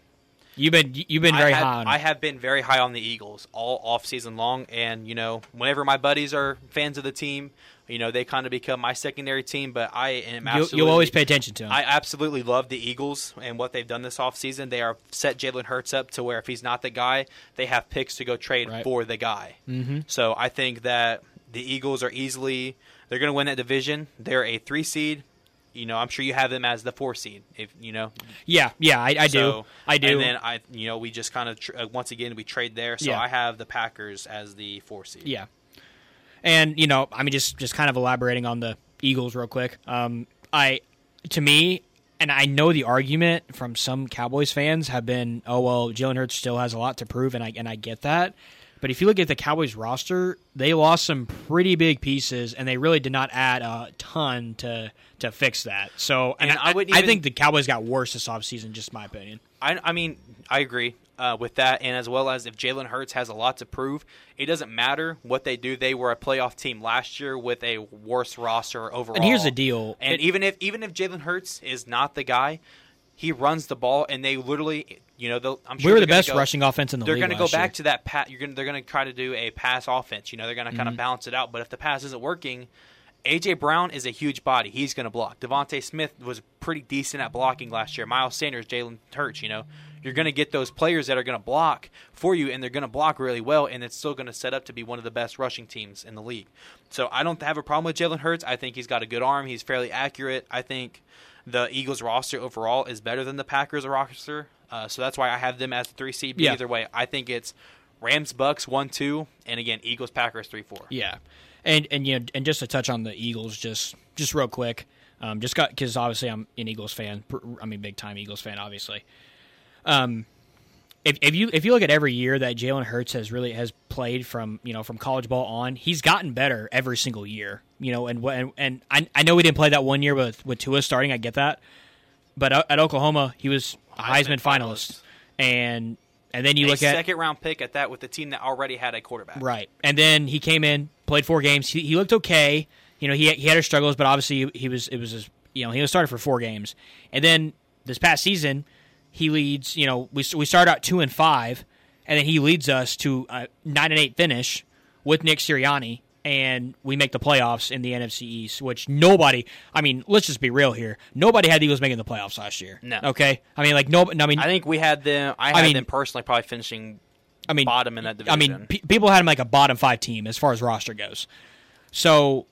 You've been you've been I very have, high on. I have been very high on the Eagles all off season long, and you know, whenever my buddies are fans of the team, you know, they kind of become my secondary team. But I am you'll, absolutely. you'll always pay attention to them. I absolutely love the Eagles and what they've done this offseason. They are set Jalen Hurts up to where if he's not the guy, they have picks to go trade Right. for the guy. mm-hmm. So I think that the Eagles are easily they're going to win that division. They're a three seed. You know, I'm sure you have them as the four seed. If you know, Yeah, yeah, I, I do. I do. And then I, you know, we just kind of tr- uh, once again we trade there. So Yeah. I have the Packers as the four seed. yeah, and you know, I mean, just just kind of elaborating on the Eagles real quick. Um, I to me, and I know the argument from some Cowboys fans have been, oh well, Jalen Hurts still has a lot to prove, and I and I get that. But if you look at the Cowboys roster, they lost some pretty big pieces, and they really did not add a ton to to fix that. So, and, And I, I wouldn't I think the Cowboys got worse this offseason, just my opinion. I, I mean, I agree uh, with that, and as well as if Jalen Hurts has a lot to prove, it doesn't matter what they do. They were a playoff team last year with a worse roster overall. And here's the deal. And It- even if even if Jalen Hurts is not the guy, he runs the ball, and they literally, you know, they'll, I'm sure we were the best go- rushing offense in the They're going to go last year. back to that pat. You're going. They're going to try to do a pass offense. You know, they're going to kind of Mm-hmm. balance it out. But if the pass isn't working, AJ Brown is a huge body. He's going to block. DeVonta Smith was pretty decent at blocking last year. Miles Sanders, Jalen Hurts. You know, you're going to get those players that are going to block for you, and they're going to block really well, and it's still going to set up to be one of the best rushing teams in the league. So I don't have a problem with Jalen Hurts. I think he's got a good arm. He's fairly accurate. I think the Eagles roster overall is better than the Packers roster. Uh, so that's why I have them as the three seed. But Yeah. Either way, I think it's Rams, Bucks one, two, and again Eagles, Packers three, four. Yeah, and and you know, and just to touch on the Eagles, just just real quick, um, just got because obviously I'm an Eagles fan. I mean, big time Eagles fan, obviously. Um, if if you if you look at every year that Jalen Hurts has really has played from you know from college ball on, he's gotten better every single year. You know, and and and I I know we didn't play that one year with with Tua starting. I get that, but at Oklahoma he was a Heisman, Heisman finalist, and And then you a look at second round pick at that with a team that already had a quarterback. Right. And then he came in, played four games. He, he looked okay. You know, he he had his struggles, but obviously he, he was it was his, you know he was started for four games. And then this past season, he leads. You know, we we start out two and five, and then he leads us to a nine and eight finish with Nick Sirianni, and we make the playoffs in the NFC East, which nobody. I mean, let's just be real here. Nobody had the Eagles making the playoffs last year. No. Okay. I mean, like no. I mean, I think we had them. I I had mean- them personally probably finishing I mean, bottom in that division. I mean, pe- people had him like a bottom five team as far as roster goes. So,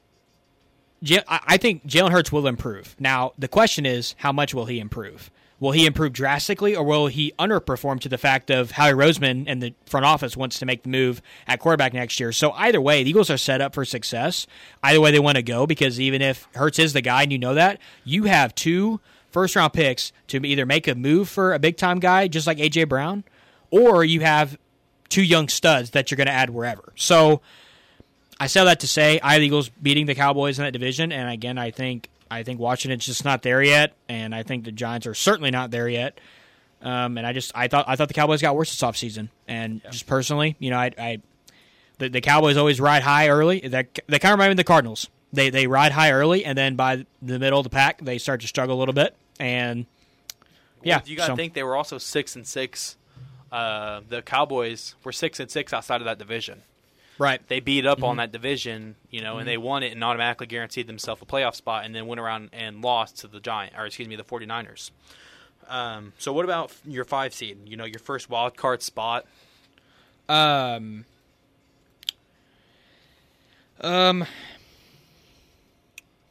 I I think Jalen Hurts will improve. Now, the question is, how much will he improve? Will he improve drastically, or will he underperform to the fact of Howie Roseman and the front office wants to make the move at quarterback next year? So either way, the Eagles are set up for success. Either way they want to go, because even if Hurts is the guy and you know that, you have two first round picks to either make a move for a big time guy, just like AJ Brown, or you have two young studs that you're going to add wherever. So I say that to say I have Eagles beating the Cowboys in that division, and again, I think I think Washington's just not there yet, and I think the Giants are certainly not there yet. Um, and I just I thought I thought the Cowboys got worse this offseason. and just personally, you know, I, I the, the Cowboys always ride high early. That they kind of remind me of the Cardinals. They they ride high early, and then by the middle of the pack, they start to struggle a little bit. And yeah, you got to so- think they were also six and six. Uh, the Cowboys were six and six outside of that division. Right, They beat up Mm-hmm. on that division, you know, and they won it and automatically guaranteed themselves a playoff spot, and then went around and lost to the Giant, or excuse me, the 49ers. Um, so what about your five seed? You know, your first wild card spot. Um. Um.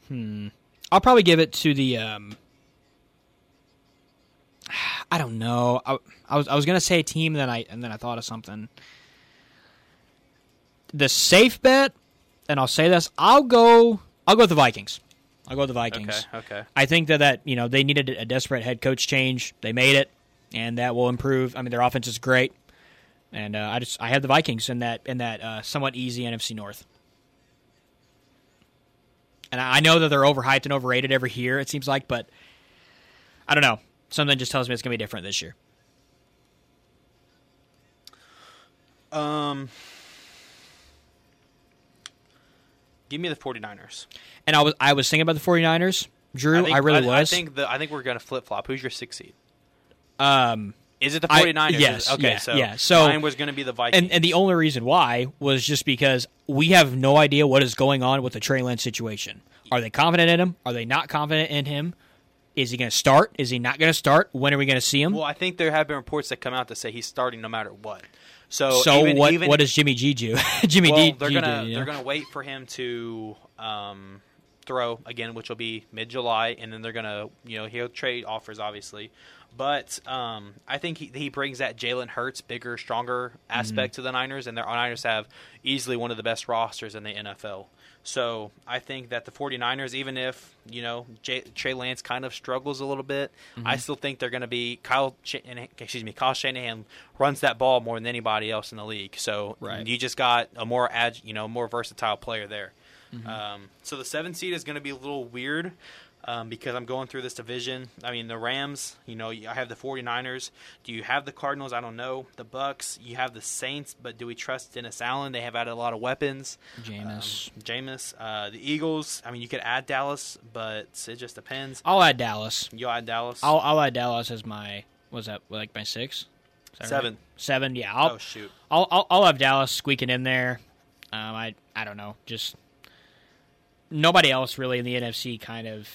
Hmm. I'll probably give it to the. Um, I don't know. I, I was I was gonna say a team, then I and then I thought of something. The safe bet, and I'll say this: I'll go. I'll go with the Vikings. I'll go with the Vikings. Okay, okay. I think that that you know they needed a desperate head coach change. They made it, and that will improve. I mean, their offense is great, and uh, I just I have the Vikings in that in that uh, somewhat easy NFC North. And I I know that they're overhyped and overrated every year. It seems like, but I don't know. Something just tells me it's going to be different this year. Um, give me the 49ers. And I was I was thinking about the 49ers. Drew, I, think, really was. I think the I think we're going to flip flop. Who's your sixth seed? um, Is it the I- 49ers? yes, Okay, yeah, so yeah. So- mine was going to be the Vikings. and and the only reason why was just because we have no idea what is going on with the Trey Lance situation. Are they confident in him? Are they not confident in him? Is he going to start? Is he not going to start? When are we going to see him? Well, I think there have been reports that come out that say he's starting no matter what. So, so even, what? even, what does Jimmy G do? Jimmy well, D. they're G gonna do, they're know? gonna wait for him to um, throw again, which will be mid July, and then they're gonna you know he'll trade offers obviously, but um, I think he he brings that Jalen Hurts bigger, stronger aspect Mm-hmm. to the Niners, and the Niners have easily one of the best rosters in the NFL. So I think that the 49ers, even if you know J- Trey Lance kind of struggles a little bit, Mm-hmm. I still think they're going to be Kyle. Excuse me, Kyle Shanahan runs that ball more than anybody else in the league. So Right. you just got a more ag- you know more versatile player there. Mm-hmm. Um, so the seven seed is going to be a little weird um, because I'm going through this division. I mean the Rams, you know, I have the 49ers. Do you have the Cardinals? I don't know. The Bucks, you have the Saints, but do we trust Dennis Allen? They have added a lot of weapons. Jameis. Um, Jameis, uh, the Eagles. I mean, you could add Dallas, but it just depends. I'll add Dallas. You'll add Dallas. I'll I'll add Dallas as my was that like my six? That right? Seven. Seven. Yeah. I'll, oh shoot. I'll, I'll I'll have Dallas squeaking in there. Um, I I don't know, just nobody else really in the NFC kind of,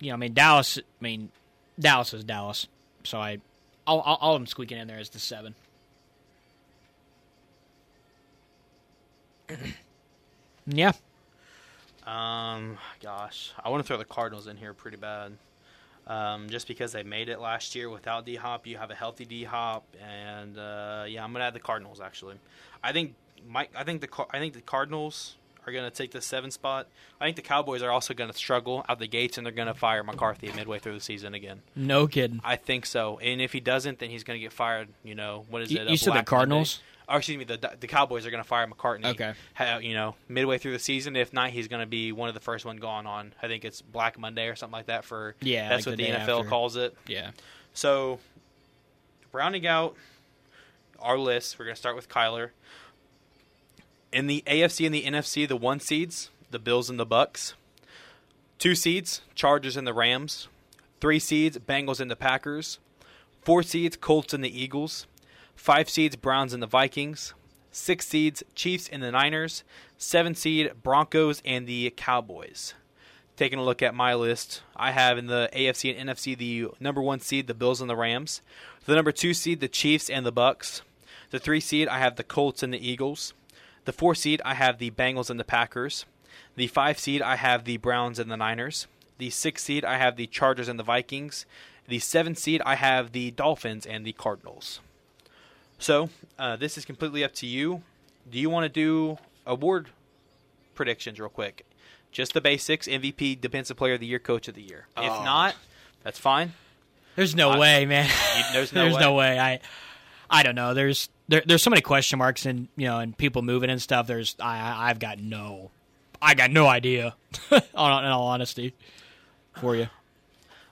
you know. I mean Dallas. I mean Dallas is Dallas, so I I'll I'll, I'll them squeaking in there as the seven. yeah, Um, gosh, I want to throw the Cardinals in here pretty bad. Um, just because they made it last year without D Hop, you have a healthy D Hop, and uh, yeah, I'm gonna add the Cardinals. Actually, I think Mike. I think the I think the Cardinals are gonna take the seven spot. I think the Cowboys are also gonna struggle out the gates, and they're gonna fire McCarthy midway through the season again. no kidding. I think so, and if he doesn't, then he's gonna get fired. You know what is You- it? you said the Cardinals? Monday? Or excuse me, the the Cowboys are going to fire McCartney. Okay. you know, midway through the season. If not, he's going to be one of the first one gone on. I think it's Black Monday or something like that. For Yeah, that's like what the the, NFL after. calls it. Yeah, So, rounding out our list. We're going to start with Kyler. In the AFC and the NFC, the one seeds, the Bills and the Bucks. Two seeds, Chargers and the Rams. Three seeds, Bengals and the Packers. Four seeds, Colts and the Eagles. Five seeds, Browns and the Vikings. Six seeds, Chiefs and the Niners. Seven seed, Broncos and the Cowboys. Taking a look at my list, I have in the AFC and NFC the number one seed, the Bills and the Rams. The number two seed, the Chiefs and the Bucks. The three seed, I have the Colts and the Eagles. The four seed, I have the Bengals and the Packers. The five seed, I have the Browns and the Niners. The six seed, I have the Chargers and the Vikings. The seven seed, I have the Dolphins and the Cardinals. So uh, this is completely up to you. Do you want to do award predictions real quick? Just the basics: MVP, Defensive Player of the Year, Coach of the Year. If Oh. not, that's fine. There's no I- way, man. You- there's no there's way? no way. I I don't know. There's there, there's so many question marks and you know and people moving and stuff. There's I I've got no I got no idea. in all honesty, for you.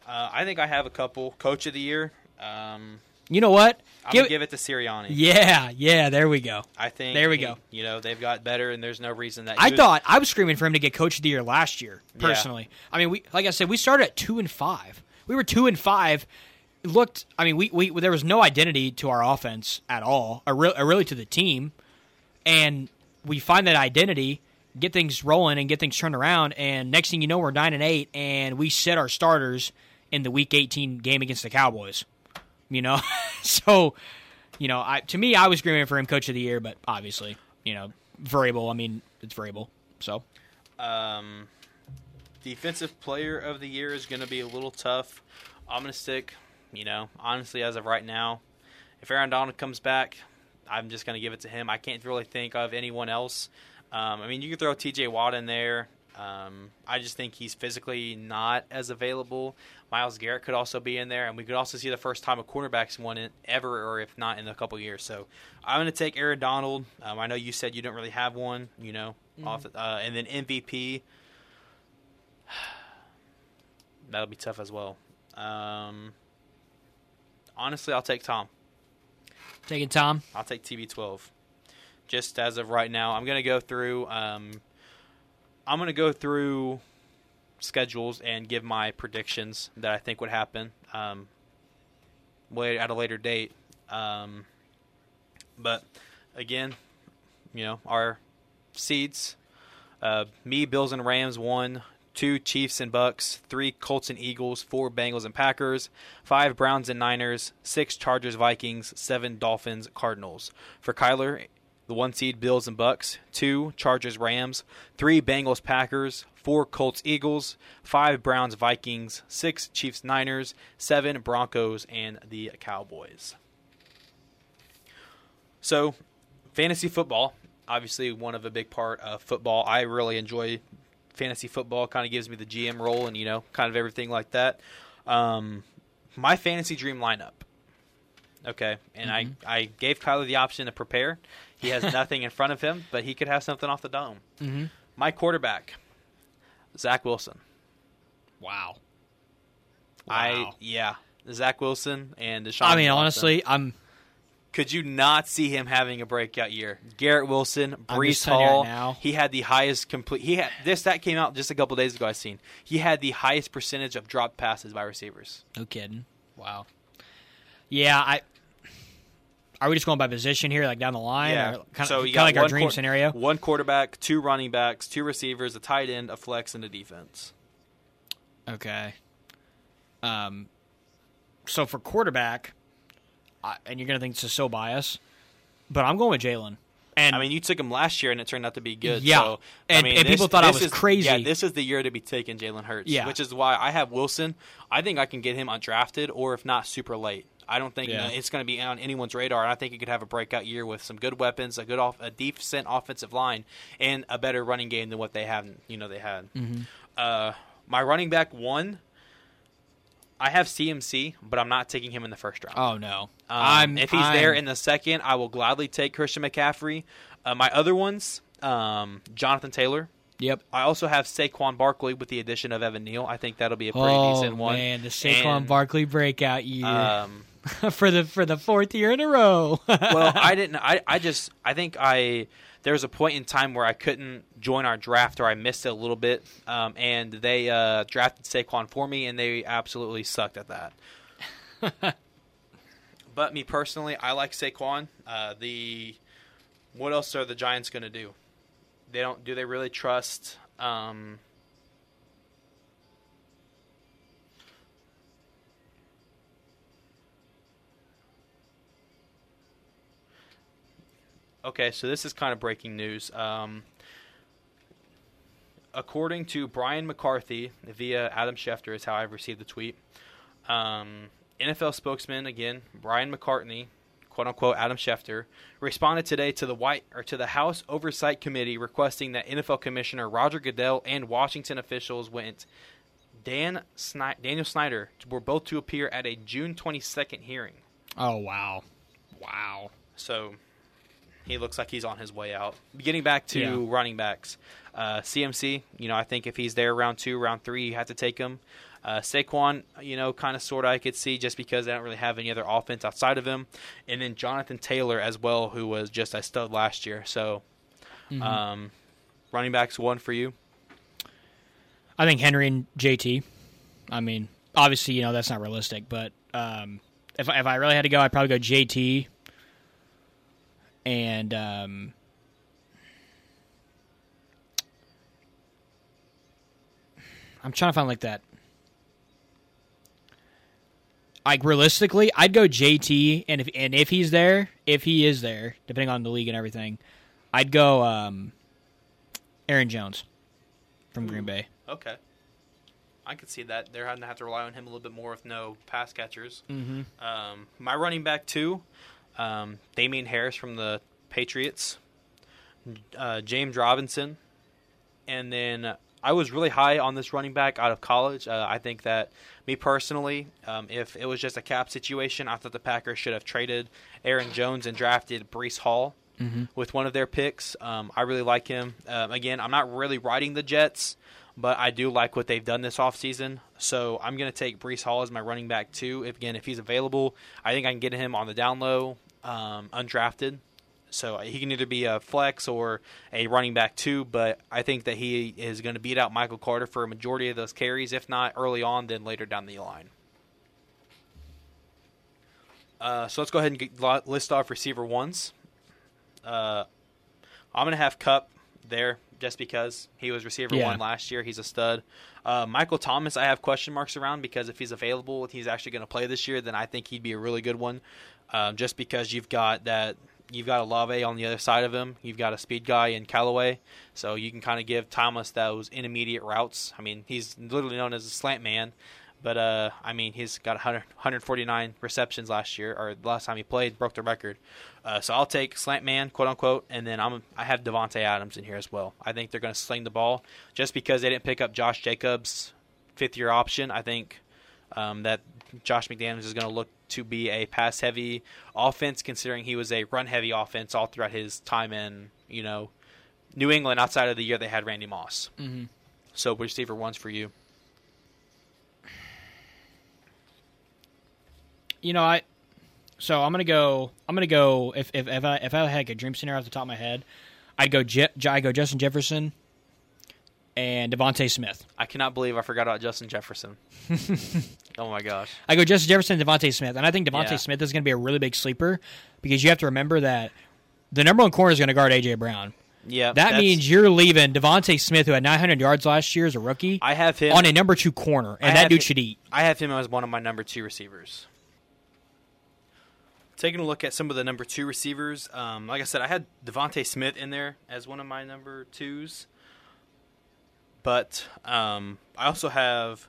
Uh, I think I have a couple. Coach of the Year. Um, You know what? I'm Give gonna it- give it to Sirianni. yeah, yeah. There we go. I think There we he- go. You know they've got better, and there's no reason that I was- thought I was screaming for him to get Coach of the Year last year. Yeah. Personally, I mean, we like I said, we started at two and five. We were two and five. Looked. I mean, we, we there was no identity to our offense at all, or, re- or really to the team, and we find that identity, get things rolling, and get things turned around. And next thing you know, we're nine and eight, and we set our starters in the Week 18 game against the Cowboys. You know, so you know, I to me, I was screaming for him Coach of the Year, but obviously, you know, variable. I mean, it's variable. So Um, defensive player of the year is going to be a little tough. I'm going to stick, you know, honestly, as of right now, if Aaron Donald comes back, I'm just going to give it to him. I can't really think of anyone else. Um, I mean, you can throw TJ Watt in there. Um, I just think he's physically not as available. Myles Garrett could also be in there, and we could also see the first time a cornerback's won it ever, or if not in a couple years. So I'm going to take Aaron Donald. Um, I know you said you don't really have one, you know, off, uh, and then MVP. That'll be tough as well. Um, honestly, I'll take Tom. taking Tom. I'll take TB12. Just as of right now, I'm going to go through. Um, I'm going to go through schedules and give my predictions that I think would happen. Um, at a later date. Um, but again, you know our seeds. Uh, me, Bills and Rams one, two Chiefs and Bucks, three Colts and Eagles, four Bengals and Packers, five Browns and Niners, six Chargers Vikings, seven Dolphins Cardinals. For Kyler, the one seed Bills and Bucks, two Chargers Rams, three Bengals Packers, four Colts Eagles, five Browns Vikings, six Chiefs Niners, seven Broncos and the Cowboys. So, fantasy football, obviously one of a big part of football. I really enjoy fantasy football. Kind of gives me the GM role and you know, kind of everything like that. Um, my fantasy dream lineup. Okay, and I I gave Kyler the option to prepare. He has nothing in front of him, but he could have something off the dome. Mm-hmm. My quarterback, Zach Wilson. Wow. I Wow. yeah, Zach Wilson and Deshaun. I mean, Watson. honestly, I'm could you not see him having a breakout year? Garrett Wilson, Breece you right Hall. now. He had the highest complete. He had this that came out just a couple days ago. I seen he had the highest percentage of drop passes by receivers. no kidding. Wow. Yeah, I. Are we just going by position here, like down the line? Yeah. Or kind so of, you kind of like got our dream quar- scenario. One quarterback, two running backs, two receivers, a tight end, a flex, and a defense. Okay. Um. So for quarterback, I, and you're gonna think this is so biased, but I'm going with Jalen. And I mean, you took him last year, and it turned out to be good. Yeah. So, I And- mean, and this- people thought I this was is- crazy. Yeah, this is the year to be taking Jalen Hurts. Yeah. which is why I have Wilson. I think I can get him undrafted, or if not, super late. I don't think Yeah. it's going to be on anyone's radar. And I think he could have a breakout year with some good weapons, a good off, a decent offensive line, and a better running game than what they have. You know, they had. Mm-hmm. Uh, my running back one. I have CMC, but I'm not taking him in the first round. oh no, Um, I'm if he's I'm- there in the second, I will gladly take Christian McCaffrey. Uh, my other ones, um, Jonathan Taylor. Yep. I also have Saquon Barkley with the addition of Evan Neal. I think that'll be a pretty oh decent one. man, the Saquon And, Barkley breakout year. Um, for the for the fourth year in a row. well, I didn't. I I just I think I there was a point in time where I couldn't join our draft or I missed it a little bit, um, and they uh, drafted Saquon for me, and they absolutely sucked at that. but me personally, I like Saquon. Uh, the what else are the Giants going to do? They don't. Do they really trust? Um, Okay, so this is kind of breaking news. Um, according to Brian McCarthy via Adam Schefter, is how I've received the tweet. Um, NFL spokesman again, Brian McCartney, quote unquote Adam Schefter, responded today to the White or to the House Oversight Committee requesting that NFL Commissioner Roger Goodell and Washington officials went. Dan Daniel Snyder were both to appear at a June 22nd hearing. Oh wow, wow. So he looks like he's on his way out. Getting back to Yeah. running backs, uh, CMC. You know, I think if he's there round two, round three, you have to take him. Uh, Saquon, you know, kind of sort of I could see just because they don't really have any other offense outside of him, and then Jonathan Taylor as well, who was just a stud last year. So, um, running backs one for you. I think Henry and JT. I mean, obviously, you know that's not realistic, but um, if if I really had to go, I'd probably go JT and um, I'm trying to find like that. Like realistically, I'd go JT, and if and if he's there, if he is there, depending on the league and everything, I'd go um, Aaron Jones from Green Bay. Okay. I could see that. They're going to have to rely on him a little bit more with no pass catchers. Mm-hmm. Um, my running back two, um, Damien Harris from the Patriots, uh, James Robinson, and then I was really high on this running back out of college. Uh, I think that me personally, um, if it was just a cap situation, I thought the Packers should have traded Aaron Jones and drafted Breece Hall with one of their picks. Um, I really like him. Um, again, I'm not really riding the Jets, but I do like what they've done this offseason. So I'm going to take Breece Hall as my running back too. If, again, if he's available, I think I can get him on the down low, um, undrafted. So he can either be a flex or a running back too, but I think that he is going to beat out Michael Carter for a majority of those carries, if not early on, then later down the line. Uh, so let's go ahead and get, list off receiver ones. Uh, I'm going to have Kupp there just because he was receiver Yeah. one last year. He's a stud. Uh, Michael Thomas, I have question marks around because if he's available, if he's actually going to play this year, then I think he'd be a really good one. Um, just because you've got that, you've got a Lave on the other side of him, you've got a speed guy in Callaway, so you can kind of give Thomas those intermediate routes. I mean, he's literally known as a slant man, but uh, I mean, he's got 100, 149 receptions last year, or the last time he played, broke the record. Uh, so I'll take slant man, quote unquote, and then I'm I have Davante Adams in here as well. I think they're going to sling the ball just because they didn't pick up Josh Jacobs' fifth year option. I think um, that Josh McDaniels is going to look to be a pass heavy offense, considering he was a run heavy offense all throughout his time in you know New England. Outside of the year they had Randy Moss. Mm-hmm. So receiver ones for you. You know, I so I'm gonna go. I'm gonna go. If if if I if I had a dream scenario off the top of my head, I'd go. Je- I go Justin Jefferson and DeVonta Smith. I cannot believe I forgot about Justin Jefferson. oh my gosh. I go Justin Jefferson DeVonta Smith, and I think DeVonta Yeah. Smith is going to be a really big sleeper because you have to remember that the number one corner is going to guard AJ Brown. Yeah, That means you're leaving DeVonta Smith, who had 900 yards last year as a rookie, I have him on a number two corner, I and that dude it- should eat. I have him as one of my number two receivers. Taking a look at some of the number two receivers, um, like I said, I had DeVonta Smith in there as one of my number twos, but um, I also have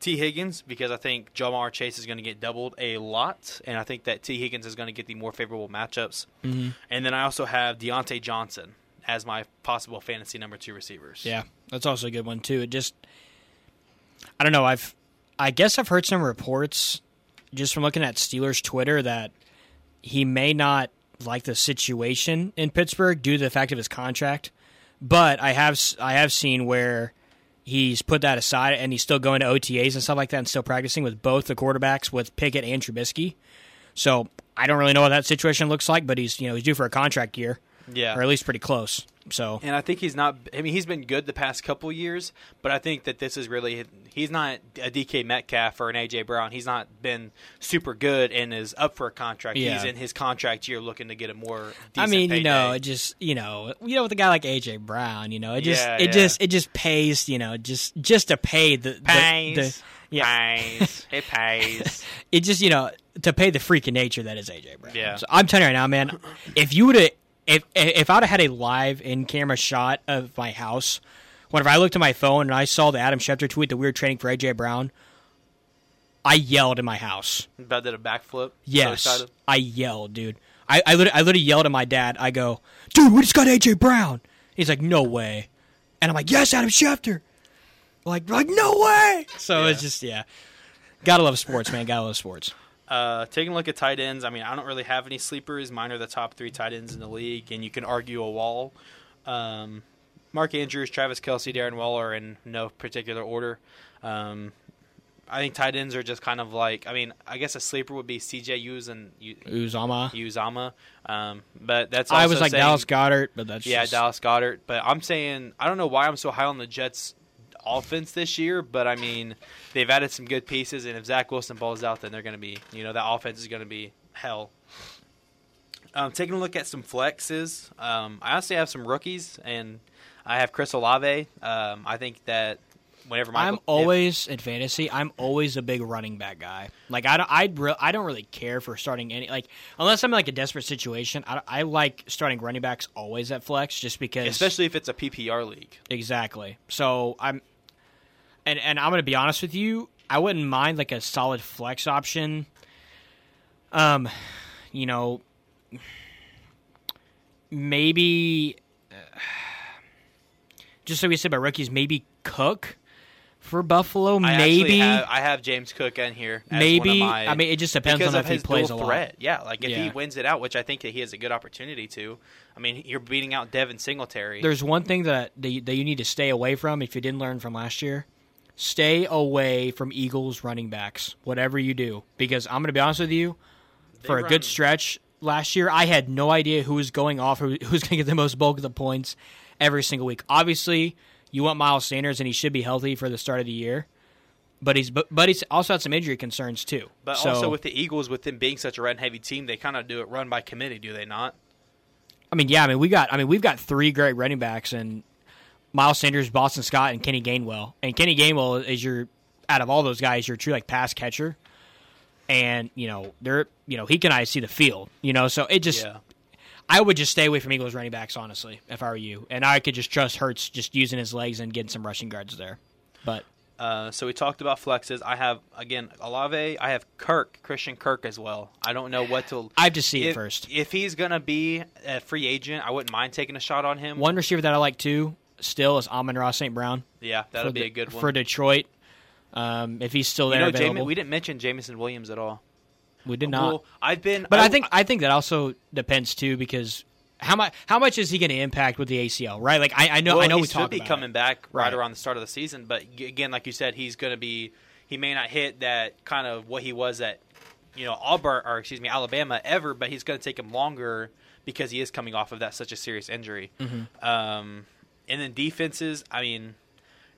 Tee Higgins because I think Ja'Marr Chase is going to get doubled a lot, and I think that Tee Higgins is going to get the more favorable matchups. Mm-hmm. And then I also have Diontae Johnson as my possible fantasy number two receivers. Yeah, that's also a good one too. It just, I don't know. I've, I guess I've heard some reports just from looking at Steelers Twitter that he may not like the situation in Pittsburgh due to the fact of his contract. But I have, I have seen where he's put that aside and he's still going to OTAs and stuff like that and still practicing with both the quarterbacks with Pickett and Trubisky. So I don't really know what that situation looks like, but he's you know he's due for a contract year, Yeah. or at least pretty close. So And I think he's not. I mean, he's been good the past couple years, but I think that this is really. He's not a DK Metcalf or an AJ Brown. He's not been super good and is up for a contract. Yeah. He's in his contract year, looking to get a more. Decent I mean, you know, it just you know, you know, with a guy like AJ Brown, you know, it just Yeah, it yeah. just it just pays, you know, just just to pay the the, pays, the yeah, pays, it pays. it just you know to pay the freaking nature that is AJ Brown. Yeah. So I'm telling you right now, man, if you would have if if I'd have had a live in camera shot of my house, whenever I looked at my phone and I saw the Adam Schefter tweet that we were trading for AJ Brown, I yelled in my house. About did a backflip. Yes. I yelled, dude. I I literally, I literally yelled at my dad. I go, dude, we just got AJ Brown. He's like, no way, and I'm like, yes, Adam Schefter. Like, like no way. So it's just yeah, gotta love sports, man. Gotta love sports. Uh, taking a look at tight ends, I mean, I don't really have any sleepers. Mine are the top three tight ends in the league, and you can argue a wall. Um, Mark Andrews, Travis Kelce, Darren Waller, in no particular order. Um, I think tight ends are just kind of like, I mean, I guess a sleeper would be CJ Hughes and U- Uzomah. Uzomah, um, but that's I was like saying- Dallas Goedert, but that's yeah, just, Dallas Goedert. But I'm saying I don't know why I'm so high on the Jets offense this year, but I mean they've added some good pieces, and if Zach Wilson balls out, then they're going to be you know that offense is going to be hell. Um, taking a look at some flexes, um, I honestly have some rookies, and I have Chris Olave. Um, I think that whenever Michael, I'm if- always in fantasy. I'm always a big running back guy. Like I don't, I'd re- I don't really care for starting any like unless I'm in like a desperate situation. I, I like starting running backs always at flex just because especially if it's a PPR league. exactly. So I'm and and I'm gonna be honest with you. I wouldn't mind like a solid flex option. Um, you know, maybe uh, just so we said about rookies, maybe Cook for Buffalo. I maybe have, I have James Cook in here. As maybe. one of my, I mean, it just depends on if he plays a dual lot. threat. Yeah, like if he wins it out, which I think that he has a good opportunity to. I mean, you're beating out Devin Singletary. There's one thing that that you, that you need to stay away from if you didn't learn from last year. Stay away from Eagles running backs, whatever you do, because I'm going to be honest with you. For a run- good stretch last year, I had no idea who was going off, who who was going to get the most bulk of the points every single week. Obviously, you want Miles Sanders, and he should be healthy for the start of the year. But he's but, but he's also had some injury concerns too. but So, also with the Eagles, with them being such a run heavy team, they kind of do it run by committee, do they not? I mean, yeah, I mean we got I mean we've got three great running backs and Miles Sanders, Boston Scott, and Kenny Gainwell. And Kenny Gainwell is your out of all those guys, your true like pass catcher. And you know they're you know he can I see the field. You know, so it just Yeah. I would just stay away from Eagles running backs honestly if I were you, and I could just trust Hurts just using his legs and getting some rushing guards there. But Uh, so we talked about flexes. I have again Olave. I have Kirk, Christian Kirk as well. I don't know what to. I have to see if, it first. If he's gonna be a free agent, I wouldn't mind taking a shot on him. One receiver that I like too still is Amon-Ra St. Brown. yeah, that'll be the- a good one. for Detroit. Um, if he's still you there, know, available. Jamin, we didn't mention Jameson Williams at all. we did not. Well, I've been, But I think I think that also depends too because how much how much is he going to impact with the ACL? Right? Like I, I know well, I know he we should be about coming it. back right, Right. around the start of the season. But again, like you said, he's going to be. He may not hit that kind of what he was at, you know, Auburn or excuse me, Alabama ever. But he's going to take him longer because he is coming off of that such a serious injury. Mm-hmm. Um, and then defenses. I mean,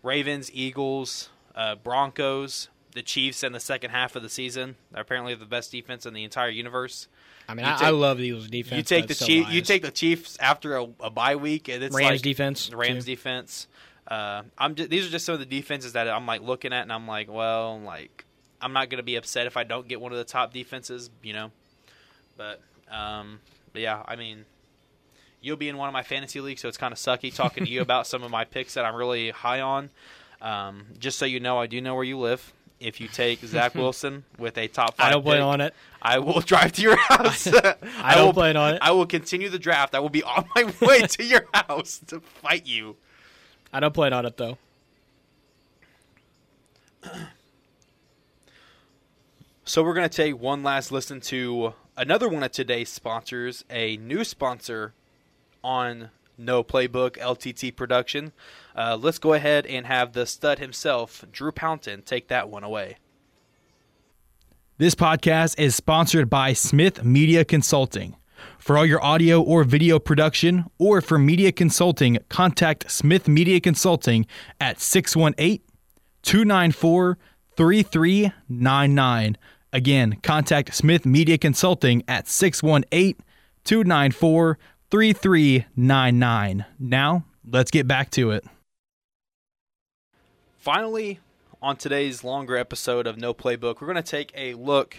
Ravens, Eagles, uh, Broncos, the Chiefs in the second half of the season. They're apparently the best defense in the entire universe. I mean, I, take- I love the Eagles defense. You take the so Chief, you take the Chiefs after a, a bye week, and it's Rams like defense, Rams too. defense. Uh, I'm just, these are just some of the defenses that I'm like looking at, and I'm like, well, like I'm not gonna be upset if I don't get one of the top defenses, you know. But, um, but yeah, I mean, you'll be in one of my fantasy leagues, so it's kind of sucky talking to you about some of my picks that I'm really high on. Um, just so you know, I do know where you live. If you take Zach Wilson with a top five, I don't plan on it. I will drive to your house. I will don't plan on it. I will continue the draft. I will be on my way to your house to fight you. I don't plan on it though. So we're going to take one last listen to another one of today's sponsors, a new sponsor on No Playbook LTT production. Uh, let's go ahead and have the stud himself, Drew Pountain, take that one away. This podcast is sponsored by Smith Media Consulting. For all your audio or video production or for media consulting, contact Smith Media Consulting at 618 294 3399. Again, contact Smith Media Consulting at 618 294 3399. Now, let's get back to it. Finally, on today's longer episode of No Playbook, we're going to take a look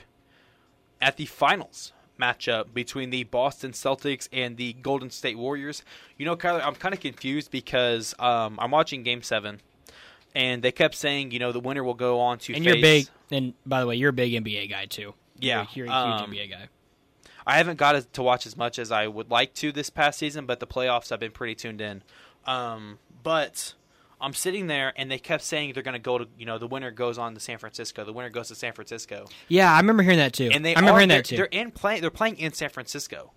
at the finals matchup between the Boston Celtics and the Golden State Warriors. You know, Kyler, I'm kind of confused because um, I'm watching Game Seven, and they kept saying, you know, the winner will go on to. And face... you're big. And by the way, you're a big NBA guy too. Yeah, you're, you're a um, huge NBA guy. I haven't got to watch as much as I would like to this past season, but the playoffs I've been pretty tuned in. Um, but I'm sitting there, and they kept saying they're going to go to, you know, the winner goes on to San Francisco. The winner goes to San Francisco. Yeah, I remember hearing that too. And they I remember are, hearing that too. They're in play. They're playing in San Francisco,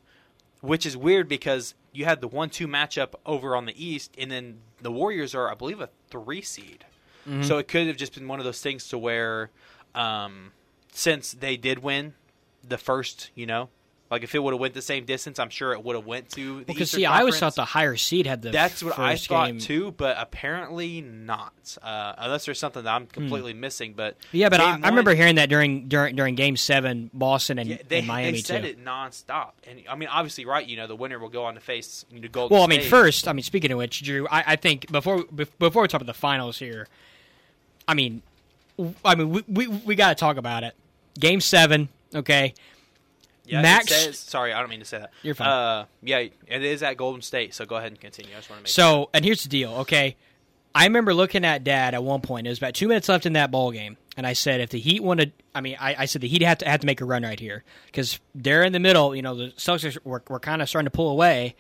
which is weird because you had the one-two matchup over on the East, and then the Warriors are, I believe, a three seed. Mm-hmm. So it could have just been one of those things to where, um, since they did win the first, you know, like if it would have went the same distance, I'm sure it would have went to the Because see, I always thought the higher seed had the. That's what I thought game. too, but apparently not. Uh, unless there's something that I'm completely missing. But Hmm. Yeah, but I, game I remember hearing that during during during Game Seven, Boston and, Yeah, they, and Miami they said too. it nonstop, and I mean, obviously, right? You know, the winner will go on to face you know, Golden Well, I mean, State. first, I mean, speaking of which, Drew, I, I think before before we talk about the finals here, I mean, I mean, we we, we got to talk about it. Game seven, okay. Yeah, Max- says- sorry, I don't mean to say that. You're fine. Uh, yeah, it is at Golden State. So go ahead and continue. I just want to make So, and here's the deal, okay. I remember looking at Dad at one point. It was about two minutes left in that ball game, and I said, if the Heat wanted, I mean, I, I said the Heat had to had to make a run right here because they're in the middle. You know, the Celtics were, were kind of starting to pull away,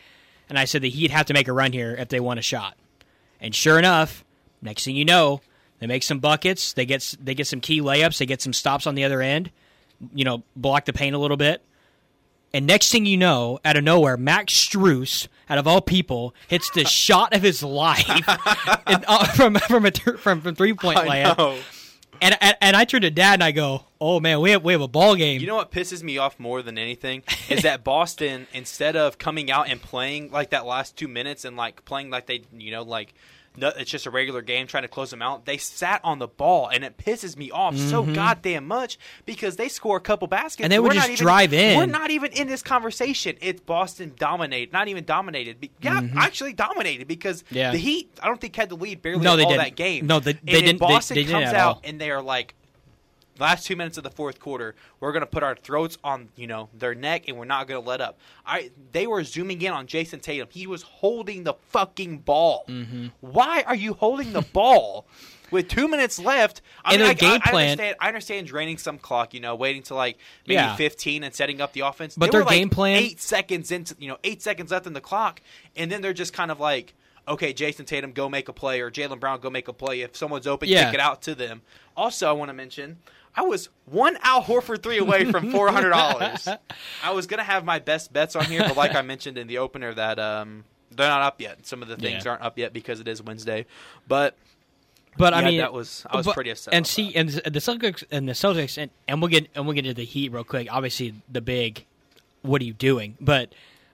and I said the Heat have to make a run here if they want a shot. And sure enough, next thing you know, they make some buckets. They get they get some key layups. They get some stops on the other end. You know, block the paint a little bit. And next thing you know, out of nowhere, Max Strus, out of all people, hits the shot of his life and, uh, from from a th- from, from three point know. And, and and I turn to Dad and I go, "Oh man, we have we have a ball game." You know what pisses me off more than anything is that Boston, instead of coming out and playing like that last two minutes and like playing like they, you know, like no, it's just a regular game trying to close them out, they sat on the ball and it pisses me off so goddamn much because they score a couple baskets Mm-hmm. And they would we're just not even- drive in. We're not even in this conversation. It's Boston dominated, not even dominated. Yeah, actually dominated because Mm-hmm. Yeah. the Heat, I don't think had the lead barely No, they all didn't. that game. No, they- they didn't- they- Boston they didn't comes at out all. and they are like last two minutes of the fourth quarter, we're going to put our throats on you know their neck, and we're not going to let up. I they were zooming in on Jayson Tatum. He was holding the fucking ball. Mm-hmm. Why are you holding the ball? With two minutes left, I And mean, I, game I, I plan- understand. I understand draining some clock. You know, waiting to like maybe Yeah. fifteen and setting up the offense. But They their were, like, game plan- eight seconds into you know eight seconds left in the clock, and then they're just kind of like, okay, Jayson Tatum, go make a play, or Jaylen Brown, go make a play. If someone's open, Yeah. kick it out to them. Also, I want to mention, I was one Al Horford three away from four hundred dollars. I was gonna have my best bets on here, but like I mentioned in the opener, that um, they're not up yet. Some of the things Yeah. aren't up yet because it is Wednesday. But But I mean, that was I was but- pretty upset. And see, that. and the Celtics and the Celtics, and, and we'll get and we'll get into the Heat real quick. Obviously, the big, what are you doing? But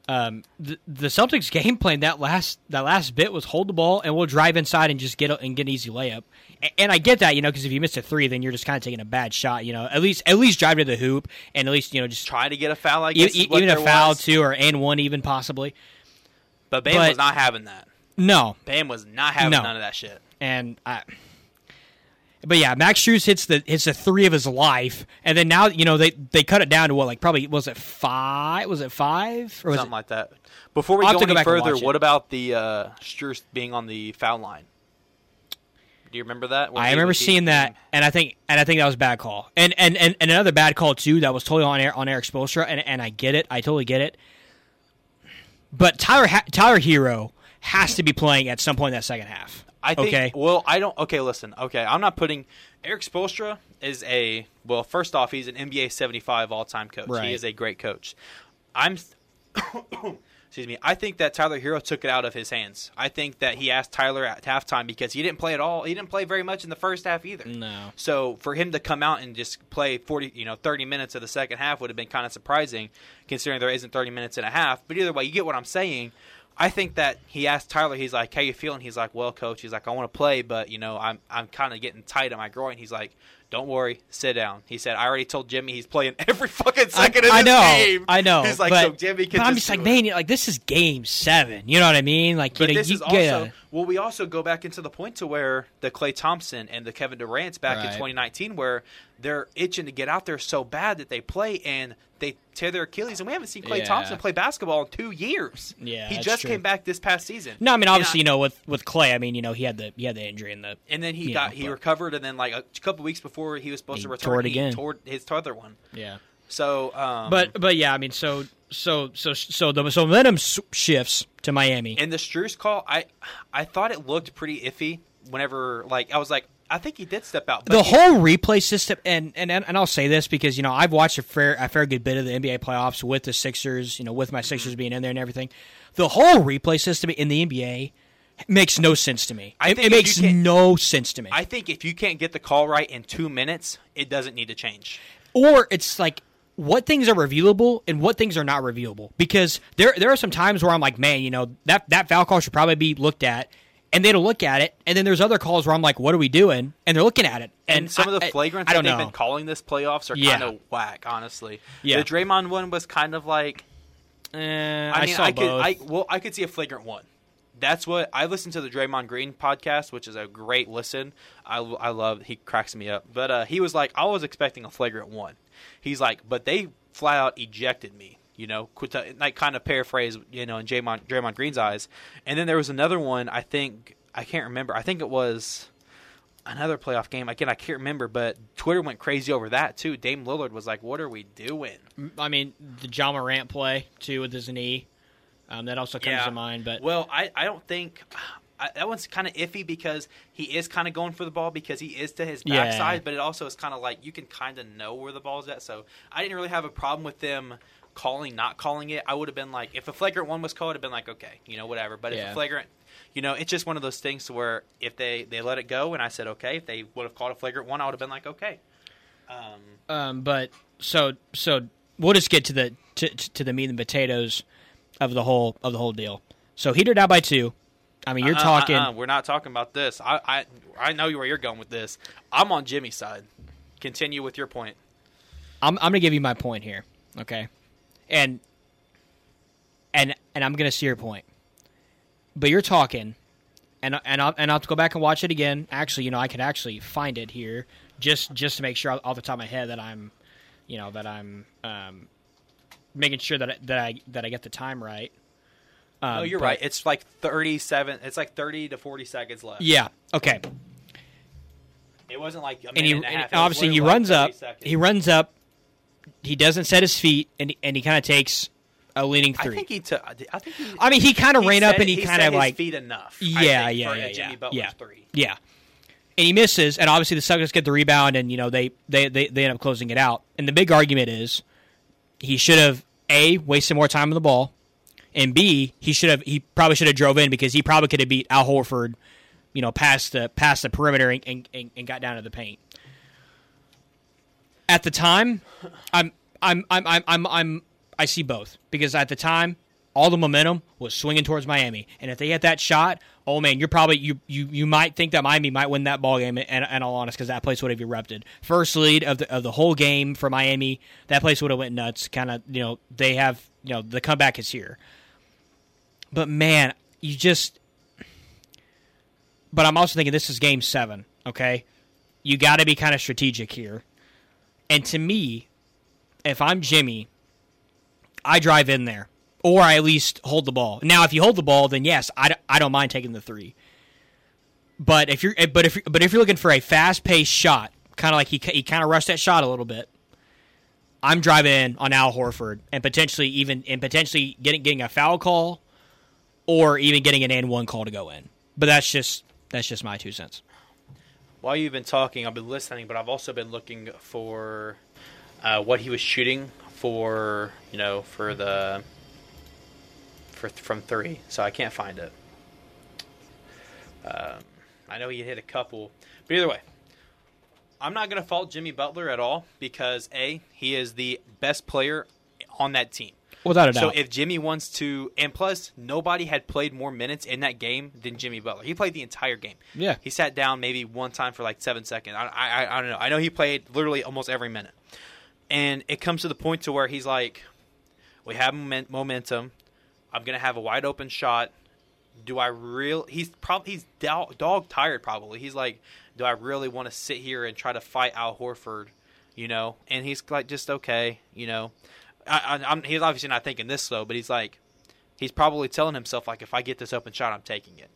um, the, the Celtics game plan that last that last bit was hold the ball and we'll drive inside and just get a, and get an easy layup. And, and I get that, you know, because if you miss a three, then you're just kind of taking a bad shot. You know, at least at least drive to the hoop and at least you know just try to get a foul. I guess e- even a foul was. too, or and one even possibly. But Bam but- was not having that. No, Bam was not having No. none of that shit. and I. But yeah, Max Strus hits the hits the three of his life, and then now you know they they cut it down to what like probably was it five? Was it five or was something it? like that. Before we I'll go any go back further, what about the uh, Strus being on the foul line? Do you remember that? When I remember seeing that, and I think and I think that was a bad call, and and and, and another bad call too. That was totally on air on Erik Spoelstra, and and I get it, I totally get it. But Tyler ha- Tyler Herro has to be playing at some point in that second half. I think. okay, Well, I don't. Okay, listen. Okay, I'm not putting. Erik Spoelstra is a well. First off, he's an NBA 75 all time coach. Right. He is a great coach. I'm. excuse excuse me. I think that Tyler Herro took it out of his hands. I think that he asked Tyler at halftime because he didn't play at all. He didn't play very much in the first half either. No. So for him to come out and just play 40, you know, 30 minutes of the second half would have been kind of surprising considering there isn't 30 minutes and a half. But either way, you get what I'm saying. I think that he asked Tyler, he's like, "How you feeling?" He's like, "Well, coach." He's like, "I want to play, but you know, I'm I'm kind of getting tight on my groin." He's like, "Don't worry, sit down." He said, "I already told Jimmy he's playing every fucking second I, of this I know, game." I know. He's like, but, "So Jimmy can." but I'm just just like, it." man, like this is game seven. You know what I mean? Like, But you know, this you is also well. We also go back into the point to where the Klay Thompson and the Kevin Durant's back in 2019, where they're itching to get out there so bad that they play and they tear their Achilles, and we haven't seen Klay Yeah. Thompson play basketball in two years. Yeah, he just true. came back this past season. No, I mean And obviously, you know, with with Klay, I mean, you know, he had the he had the injury in the And then he got know, he recovered, and then like a couple weeks before he was supposed He to return, tore it again. tore his other one. yeah. So, um, But but yeah, I mean, so so so so the so momentum shifts to Miami. And the Strus call, I I thought it looked pretty iffy. Whenever like I was like, I think he did step out. The he- whole replay system, and, and and I'll say this because you know I've watched a fair a fair good bit of the NBA playoffs with the Sixers, you know, with my Sixers Mm-hmm. being in there and everything. The whole replay system in the NBA makes no sense to me. I it makes no sense to me. I think if you can't get the call right in two minutes, it doesn't need to change. or it's like what things are reviewable and what things are not reviewable because there there are some times where I'm like, man, you know that that foul call should probably be looked at, and they don't look at it, and then there's other calls where I'm like, what are we doing? And they're looking at it, And, and, some of the flagrants I, I that don't they've know. been calling this playoffs are Yeah. kind of whack, honestly. Yeah. The Draymond one was kind of like Eh, I, I, mean, saw I could. I well, I could see a flagrant one. That's what I listened to the Draymond Green podcast, which is a great listen. I, I love he cracks me up. But uh, he was like, I was expecting a flagrant one. He's like, but they flat out ejected me. You know, like kind of paraphrase, you know, in Draymond, Draymond Green's eyes. And then there was another one. I think I can't remember. I think it was another playoff game. Again, I can't remember. But Twitter went crazy over that too. Dame Lillard was like, "What are we doing?" I mean, the Ja Morant play too with his knee. Um, that also comes Yeah. to mind, but Well, I, I don't think I, that one's kind of iffy because he is kind of going for the ball because he is to his Yeah. backside, but it also is kind of like you can kind of know where the ball's at. So I didn't really have a problem with them calling, not calling it. I would have been like, if a flagrant one was called, I'd have been like, okay, you know, whatever. But if a flagrant, you know, it's just one of those things to where if they they let it go, and I said okay, if they would have called a flagrant one, I would have been like, okay. Um, um, but so so we'll just get to the to, to the meat and potatoes of the whole of the whole deal. So heated down by two. I mean, you're uh-uh, talking. uh-uh, we're not talking about this. I, I I know where you're going with this. I'm on Jimmy's side. Continue with your point. I'm I'm gonna give you my point here, okay? And and and I'm gonna see your point. But you're talking, and and I'll, and I'll have to go back and watch it again. Actually, you know, I could actually find it here just just to make sure off the top of my head that I'm, you know, that I'm um, making sure that I, that I that I get the time right. Um, Oh, you're but- right. It's like 37. It's like 30 to 40 seconds left. Yeah. Okay. It wasn't like and he and, and. Obviously he like runs up. seconds. He runs up. He doesn't set his feet, and he, and he kind of takes a leaning three. I think he took. I think he. I mean, he kind of he ran up and he, kind of like, feet enough. Yeah, think, yeah, yeah, Jimmy yeah, yeah, three. yeah. And he misses, and obviously the Celtics get the rebound, and you know they they they, they end up closing it out. And the big argument is he should have a wasted more time on the ball, and b he should have he probably should have drove in because he probably could have beat Al Horford, you know, past the past the perimeter and, and, and, got down to the paint. At the time, I'm I'm I'm I'm I'm, I'm I see both because at the time all the momentum was swinging towards Miami, and if they hit that shot, oh man, you're probably you you you might think that Miami might win that ball game. And, and all honest, because that place would have erupted. First lead of the of the whole game for Miami, that place would have went nuts. Kind of you know they have you know the comeback is here, but man, you just. But I'm also thinking this is game seven. Okay, you got to be kind of strategic here. And to me, if I'm Jimmy, I drive in there, or I at least hold the ball. Now, if you hold the ball, then yes, I, I don't mind taking the three. But if you're but if but if you're looking for a fast paced shot, kind of like he he kind of rushed that shot a little bit. I'm driving in on Al Horford and potentially even and potentially getting getting a foul call, or even getting an and one call to go in. But that's just that's just my two cents. While you've been talking, I've been listening, but I've also been looking for uh, what he was shooting for. You know, for the for from three, so I can't find it. Um, I know he hit a couple, but either way, I'm not going to fault Jimmy Butler at all because a he is the best player on that team. Without a doubt. So if Jimmy wants to, and plus nobody had played more minutes in that game than Jimmy Butler. He played the entire game. Yeah. he sat down maybe one time for like seven seconds. I, I, I don't know. I know he played literally almost every minute, and it comes to the point to where he's like, "We have momentum. I'm gonna have a wide open shot. Do I real? He's probably he's dog, dog tired. Probably he's like, do I really want to sit here and try to fight Al Horford? You know, and he's like, just okay. You know, I, I, I'm, he's obviously not thinking this slow, but he's like, he's probably telling himself like, if I get this open shot, I'm taking it.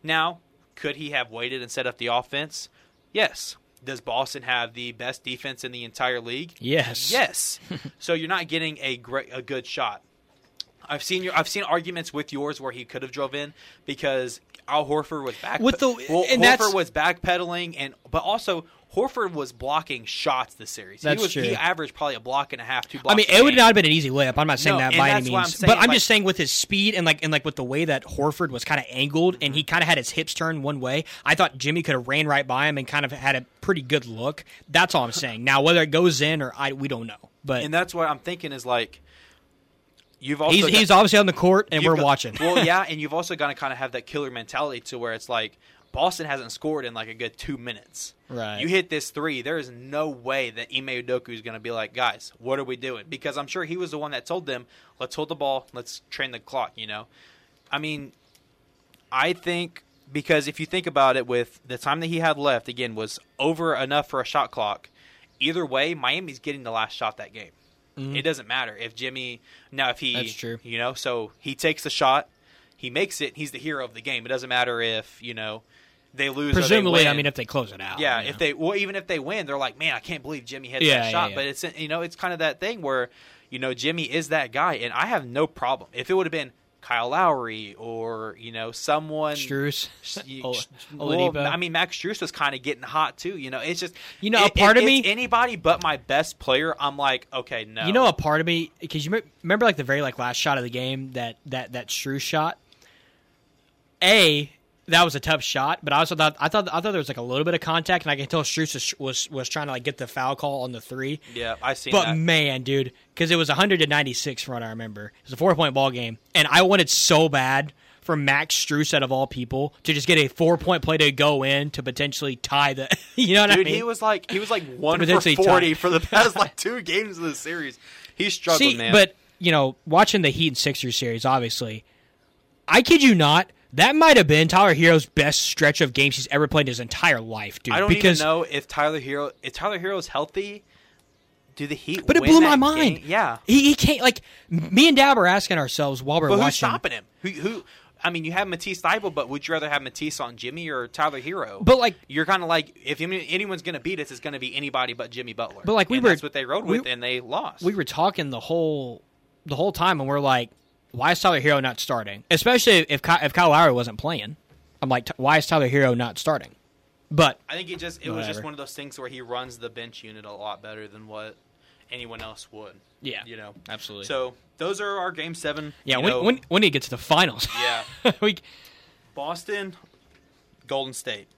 Now, could he have waited and set up the offense? Yes. Does Boston have the best defense in the entire league? yes. Yes. so you're not getting a great a good shot. I've seen your I've seen arguments with yours where he could have drove in because Al Horford was back With the- well, and Horford was backpedaling and but also Horford was blocking shots this series. That's he was true. he averaged probably a block and a half, two blocks. I mean, it would not have been an easy layup. I'm not saying No, that by any I'm means, saying, but I'm like- just saying with his speed and like and like with the way that Horford was kind of angled and he mm-hmm. kind of had his hips turned one way. I thought Jimmy could have ran right by him and kind of had a pretty good look. That's all I'm saying. Now whether it goes in or I we don't know, but And that's what I'm thinking is like you've also he's got- he's obviously on the court and we're got- watching. well, yeah, and you've also got to kind of have that killer mentality to where it's like Boston hasn't scored in like a good two minutes. Right. You hit this three, there is no way that Ime Udoka is going to be like, guys, what are we doing? Because I'm sure he was the one that told them, let's hold the ball, let's train the clock. You know, I mean, I think because if you think about it, with the time that he had left, again, was over enough for a shot clock. Either way, Miami's getting the last shot that game. It doesn't matter if Jimmy now if he Mm-hmm. That's true. you know so he takes the shot he makes it he's the hero of the game it doesn't matter if you know they lose or they Presumably, I mean, if they close it out, yeah if they well even if they win they're like man I can't believe Jimmy hit Yeah, that yeah, shot yeah. but it's you know it's kind of that thing where you know Jimmy is that guy and I have no problem if it would have been Kyle Lowry or you know someone Strus, you- well, I mean, Max Strus was kind of getting hot too. You know, it's just You know, a part it- of me- it's anybody but my best player. I'm like, okay, no. You know, a part of me because you me- remember like the very like last shot of the game that that that Shrew shot. A that was a tough shot, but I also thought I thought I thought there was like a little bit of contact, and I can tell Strus was, was was trying to like get the foul call on the three. yeah, I see. But that. man, dude, because it was 100 to 96 from what I remember. It was a four point ball game, and I wanted so bad for Max Strus out of all people to just get a four point play to go in to potentially tie the. You know what I mean? Dude, he was like he was like one for forty tied. for the past like two games of the series. He's struggling, See, man. but you know, watching the Heat and Sixers series, obviously, I kid you not, that might have been Tyler Herro's best stretch of games he's ever played in his entire life, dude. I don't because even know if Tyler Herro if Tyler Herro's healthy. Do the Heat? But it blew my mind. game? Yeah, he, he can't like me and Dab are asking ourselves while we're but who's watching. stopping him? Who? Who? I mean, you have Matisse Thybulle, but would you rather have Matisse on Jimmy or Tyler Herro? But, like- you're kind of like if anyone's going to beat us, it's going to be anybody but Jimmy Butler. But, like, we And were- that's what they rode we- with, and they lost. we were talking the whole the whole time, and we're like, why is Tyler Herro not starting? Especially if Ky- if Kyle Lowry wasn't playing. I'm like, why is Tyler Herro not starting? But I think it just it was just one of those things where he runs the bench unit a lot better than what anyone else would. yeah, You know. absolutely. So those are our game seven. yeah, when, know, when when he gets to the finals, yeah. we Boston, Golden State.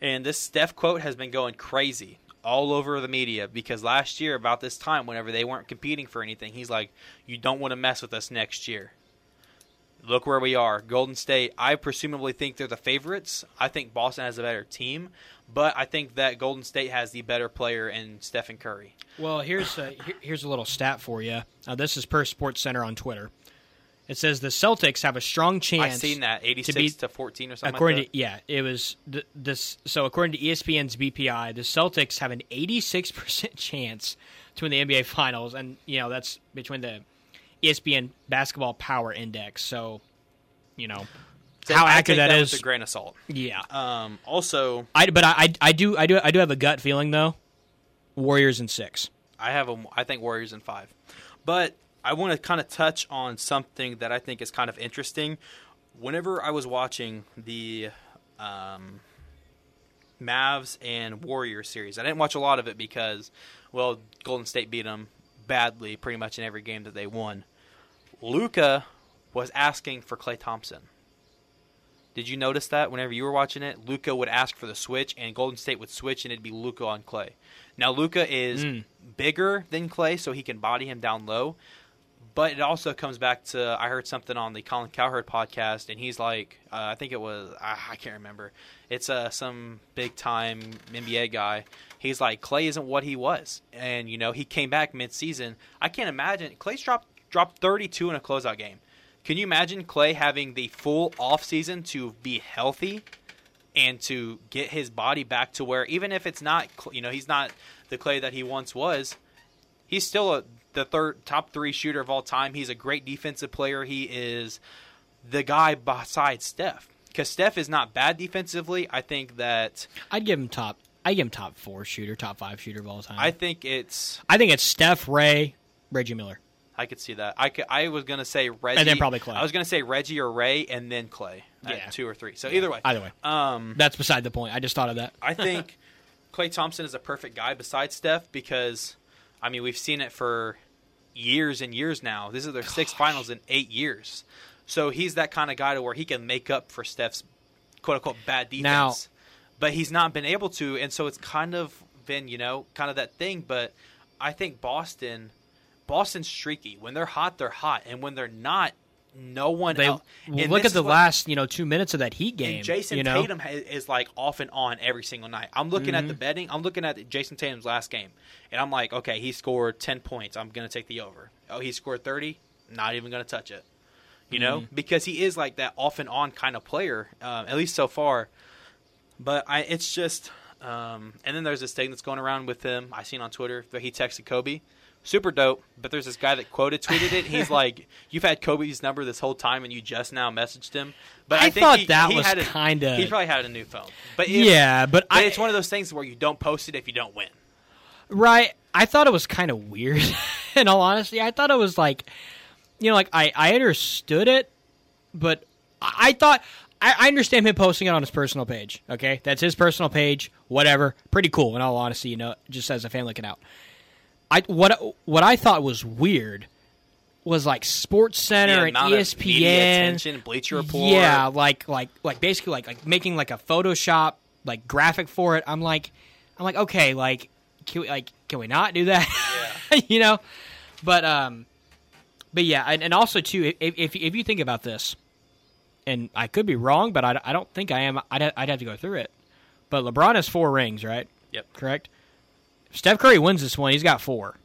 And this Steph quote has been going crazy all over the media because last year, about this time, whenever they weren't competing for anything, he's like, You don't want to mess with us next year. Look where we are. Golden State, I presumably think they're the favorites. I think Boston has a better team, but I think that Golden State has the better player in Stephen Curry. Well, here's a, here's a little stat for you. Uh, this is per Sports Center on Twitter. It says the Celtics have a strong chance. I've seen that 86 be- to 14 or something According like to yeah, it was th- this. So according to ESPN's BPI, the Celtics have an 86 percent chance to win the NBA Finals, and you know that's between the ESPN Basketball Power Index. So, you know that. how I accurate that that is. with a grain of salt. yeah, Um, also, I but I, I do I do I do have a gut feeling though. Warriors in six. I have a, I think Warriors in five, but I want to kind of touch on something that I think is kind of interesting. Whenever I was watching the um, Mavs and Warriors series, I didn't watch a lot of it because, well, Golden State beat them badly pretty much in every game that they won. Luka was asking for Klay Thompson. Did you notice that whenever you were watching it, Luka would ask for the switch, and Golden State would switch, and it'd be Luka on Klay. Now Luka is Mm. bigger than Klay, so he can body him down low. But it also comes back to I heard something on the Colin Cowherd podcast, and he's like, uh, I think it was I, I can't remember. It's uh, some big time NBA guy. He's like Klay isn't what he was, and you know he came back mid season. I can't imagine Klay's dropped dropped 32 in a closeout game. Can you imagine Klay having the full off season to be healthy and to get his body back to where even if it's not you know he's not the Klay that he once was, he's still a, the third top three shooter of all time. He's a great defensive player. He is the guy beside Steph because Steph is not bad defensively. I think that I'd give him top. I'd give him top four shooter, top five shooter of all time. I think it's I think it's Steph, Ray, Reggie Miller. I could see that. I could, I was gonna say Reggie and then probably Klay. I was gonna say Reggie or Ray and then Klay Yeah. two or three. So either way, Either way, um, that's beside the point. I just thought of that. I think Klay Thompson is a perfect guy beside Steph because, I mean, we've seen it for years and years now. This is their sixth finals in eight years. So he's that kind of guy to where he can make up for Steph's quote unquote bad defense. Now- but he's not been able to, and so it's kind of been, you know, kind of that thing. But I think Boston, Boston's streaky. When they're hot, they're hot, and when they're not, no one. They else. well, look at the what- last you know two minutes of that Heat game. Jayson you know? Tatum is like off and on every single night. I'm looking at the Mm-hmm. betting. I'm looking at Jayson Tatum's last game, and I'm like, okay, he scored 10 points. I'm gonna take the over. Oh, he scored 30. Not even gonna touch it. You know, Mm-hmm. because he is like that off and on kind of player, um, at least so far. But I, it's just, um, and then there's this thing that's going around with him. I seen on Twitter that he texted Kobe. Super dope, but there's this guy that quoted tweeted it. He's like, "You've had Kobe's number this whole time, and you just now messaged him." But I, I think thought he- that he was kinda- He probably had a new phone, but if, yeah, but, but I, it's one of those things where you don't post it if you don't win. Right. I thought it was kind of weird. in all honesty, I thought it was like, you know, like I I understood it, but I, thought I, I understand him posting it on his personal page. Okay, that's his personal page. Whatever. Pretty cool. In all honesty, you know, just as a fan looking out. I what what I thought was weird was like Sports Center and ESPN. Bleacher Report. Yeah, like like like basically like like making like a Photoshop like graphic for it. I'm like I'm like okay, like can we like can we not do that? you know, but um, but yeah, and, and also too, if, if if you think about this, and I could be wrong, but I, I don't think I am. I'd I'd have to go through it. But LeBron has four rings, right? Yep. Correct. Steph Curry wins this one, he's got four.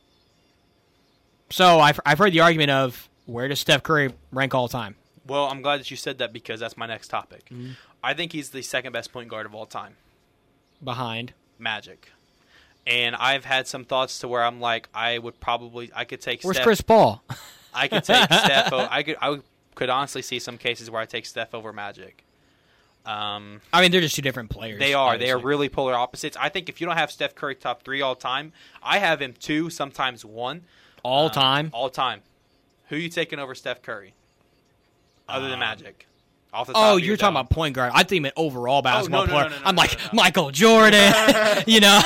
So I've I've heard the argument of where does Steph Curry rank all time? Well, I'm glad that you said that because that's my next topic. Mm-hmm. I think he's the second best point guard of all time. Behind. Magic. And I've had some thoughts to where I'm like, I would probably, I could take Where's Steph. Chris Paul? I could take Steph. I could, I would, could honestly see some cases where I take Steph over Magic. Um, I mean, they're just two different players. they are, they are really polar opposites. I think if you don't have Steph Curry top three all time, I have him two, sometimes one all Um, time. all time. Who you taking over Steph Curry, other than Magic? Off the top Oh, you're your talking dome. about point guard. I think meant overall basketball no, no, player. no, no, I'm like. Michael Jordan. you know,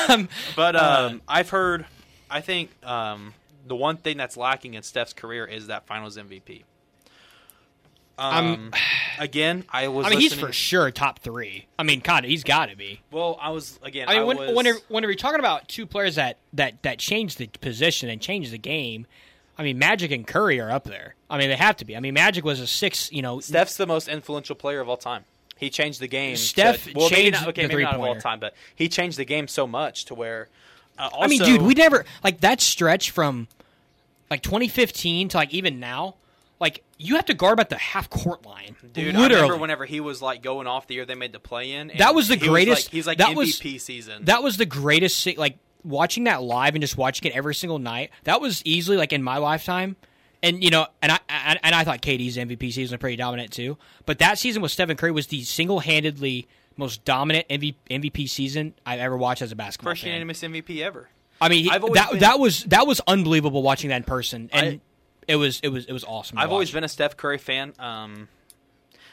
But Uh, um, I've heard. I think um, the one thing that's lacking in Steph's career is that Finals MVP. Um, again, I was. I mean, he's for sure top three. I mean, God, he's got to be. Well, I was again. I mean, when, was, whenever, whenever you're talking about two players that that that change the position and change the game, I mean, Magic and Curry are up there. I mean, they have to be. I mean, Magic was a six. You know, Steph's the most influential player of all time. He changed the game. Steph to, well, maybe changed not, okay, the maybe not of all three-pointer. time, but he changed the game so much to where. Uh, also, I mean, dude, we never like that stretch from like 2015 to like even now. Like you have to guard about the half court line. Dude, I remember whenever he was like going off the year they made the play in. That was the greatest- like, he's like that MVP was- season. that was the greatest like watching that live and just watching it every single night that was easily like in my lifetime and you know and i and, and i thought KD's mvp season was pretty dominant too but that season with stephen curry was the single-handedly most dominant mvp season i've ever watched as a basketball first fan. unanimous MVP ever. i mean he, that, been- that was that was unbelievable watching that in person and I- it was it was it was awesome I've always been a Steph Curry fan. Um,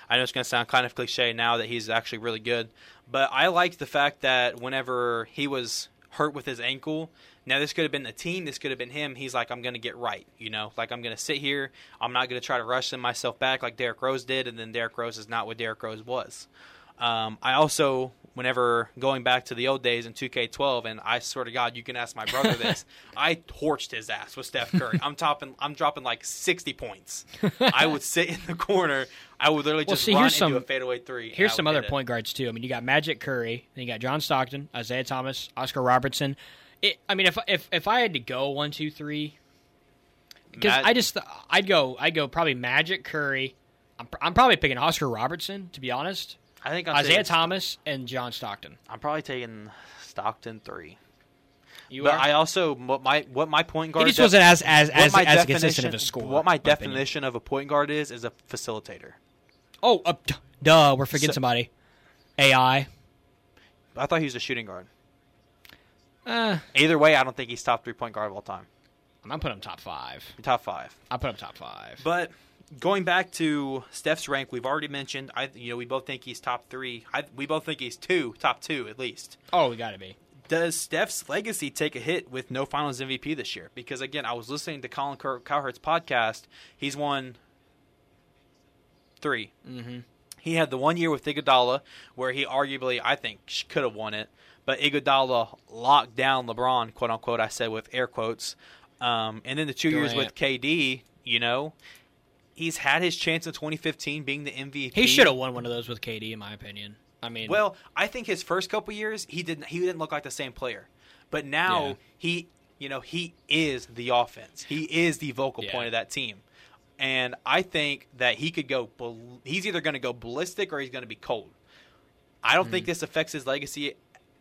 I know it's going to sound kind of cliche now that he's actually really good, but I liked the fact that whenever he was hurt with his ankle. Now this could have been the team. This could have been him. He's like, I'm going to get right. You know, like I'm going to sit here. I'm not going to try to rush myself back like Derrick Rose did. And then Derrick Rose is not what Derrick Rose was. Um, I also, whenever going back to the old days in 2K12, and I swear to God, you can ask my brother this. I torched his ass with Steph Curry. I'm topping, I'm dropping like 60 points. I would sit in the corner. I would literally Well, just see, run here's into some- a fadeaway three. Here's some other point guards too. I mean, you got Magic Curry, then you got John Stockton, Isiah Thomas, Oscar Robertson. It, I mean, if if if I had to go one, two, three, because Mag- I just I'd go I'd go probably Magic Curry. I'm, pr- I'm probably picking Oscar Robertson to be honest. I think I'm Isiah Thomas and John Stockton. I'm probably taking Stockton three. You But are. I also what my what my point he guard just def- wasn't as as what as, my as consistent definition of a score. what my in opinion. definition of a point guard is is a facilitator. Oh, uh, d- duh, we're forgetting So- somebody. AI. I thought he was a shooting guard. Uh, Either way, I don't think he's top three point guard of all time. I'm gonna him top five. Top five. I'll put him top five. But going back to Steph's rank, we've already mentioned. I you know we both think he's top three. I, we both think he's two, top two at least. oh, we gotta be. Does Steph's legacy take a hit with no Finals MVP this year? Because again, I was listening to Colin Cow- Cowherd's podcast. He's won 3 Mm-hmm. He had the one year with Iguodala where he arguably, I think, could have won it, but Iguodala locked down LeBron, quote unquote. I said with air quotes. Um, and then the two years with KD, you know, he's had his chance in 2015 being the MVP. He should have won one of those with KD, in my opinion. I mean, Well, I think his first couple years he didn't he didn't look like the same player, but now Yeah. he you know he is the offense. He is the vocal Yeah. point of that team, and I think that he could go. He's either going to go ballistic or he's going to be cold. I don't Hmm. think this affects his legacy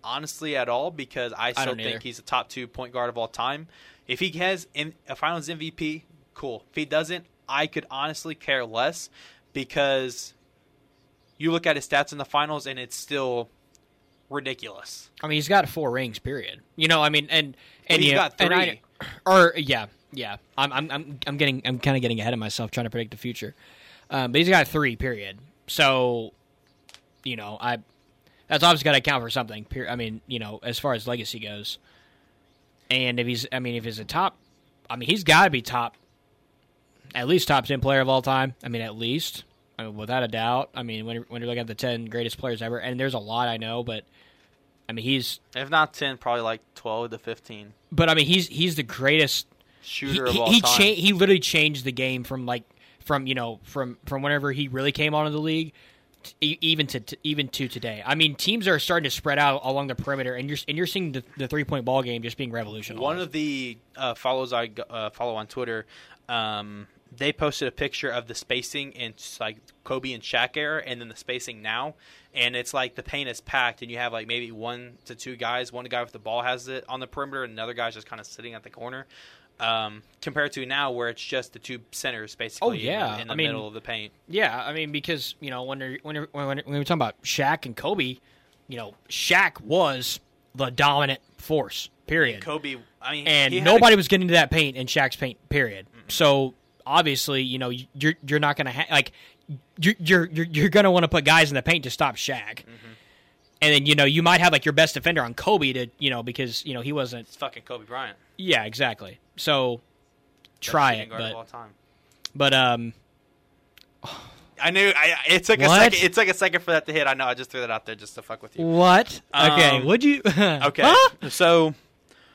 honestly at all because I still don't think either. he's a top two point guard of all time. If he has in, a Finals MVP, cool. If he doesn't, I could honestly care less because you look at his stats in the finals and it's still ridiculous. I mean, he's got four rings. Period. You know, I mean, and and he's yeah, got and I- three. or yeah, yeah. I'm I'm I'm I'm getting I'm kind of getting ahead of myself trying to predict the future. Um, but he's got three. Period. So, you know, I that's obviously got to account for something. I mean, you know, as far as legacy goes, and if he's, I mean, if he's a top, I mean, he's got to be top, at least top ten player of all time. I mean, at least, I mean, without a doubt. I mean, when when you're looking at the ten greatest players ever, and there's a lot I know, but I mean, he's, If not ten, probably like twelve to fifteen. but I mean, he's he's the greatest Shooter he, of all he, he, time. cha- he literally changed the game from like from you know from from whenever he really came onto the league t- e- even to, to even to today. I mean, teams are starting to spread out along the perimeter, and you're and you're seeing the, the three point ball game just being revolutionized. One of the uh, follows I uh, follow on Twitter, um, they posted a picture of the spacing in like Kobe and Shaq era, and then the spacing now, and it's like the paint is packed, and you have like maybe one to two guys. One guy with the ball has it on the perimeter, and another guy's just kind of sitting at the corner. Um, compared to now, where it's just the two centers basically in the- Oh, yeah. in the, I mean- middle of the paint. Yeah, I mean because you know when you're, when you're, when, when we're talking about Shaq and Kobe, you know Shaq was the dominant force. Period. Kobe, I mean, and nobody a, was getting to that paint in Shaq's paint. Period. So obviously, you know, you're you're not going to ha- like you're you're you're, you're going to want to put guys in the paint to stop Shaq. And then you know you might have like your best defender on Kobe to you know because you know he wasn't. it's fucking Kobe Bryant. Yeah, exactly. So try it, but but um I knew. I, it took a second. It took a second for that to hit. I know. I just threw that out there just to fuck with you. what? Okay, Um, would you? Okay. Huh? So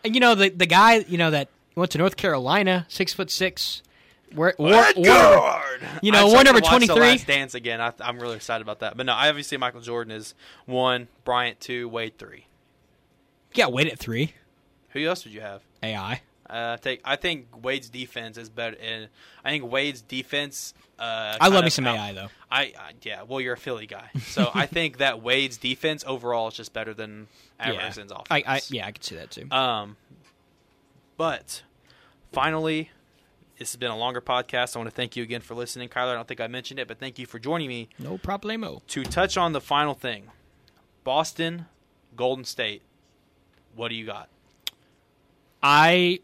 And you know the the guy you know that went to North Carolina, six foot six. War, war- guard. you know, I war number The 23. Dance again. I, I'm really excited about that. But no, I obviously Michael Jordan is one, Bryant two, Wade three. yeah, wait at three. Who else would you have? AI. Uh, take. I think Wade's defense is better. And I think Wade's defense. Uh, I love me some out- AI though. I, I yeah. Well, you're a Philly guy, so I think that Wade's defense overall is just better than Iverson's offense. I, I yeah, I could see that too. Um, but finally, this has been a longer podcast. I want to thank you again for listening, Kyler. I don't think I mentioned it, but thank you for joining me no problemo. to touch on the final thing: Boston, Golden State. What do you got? I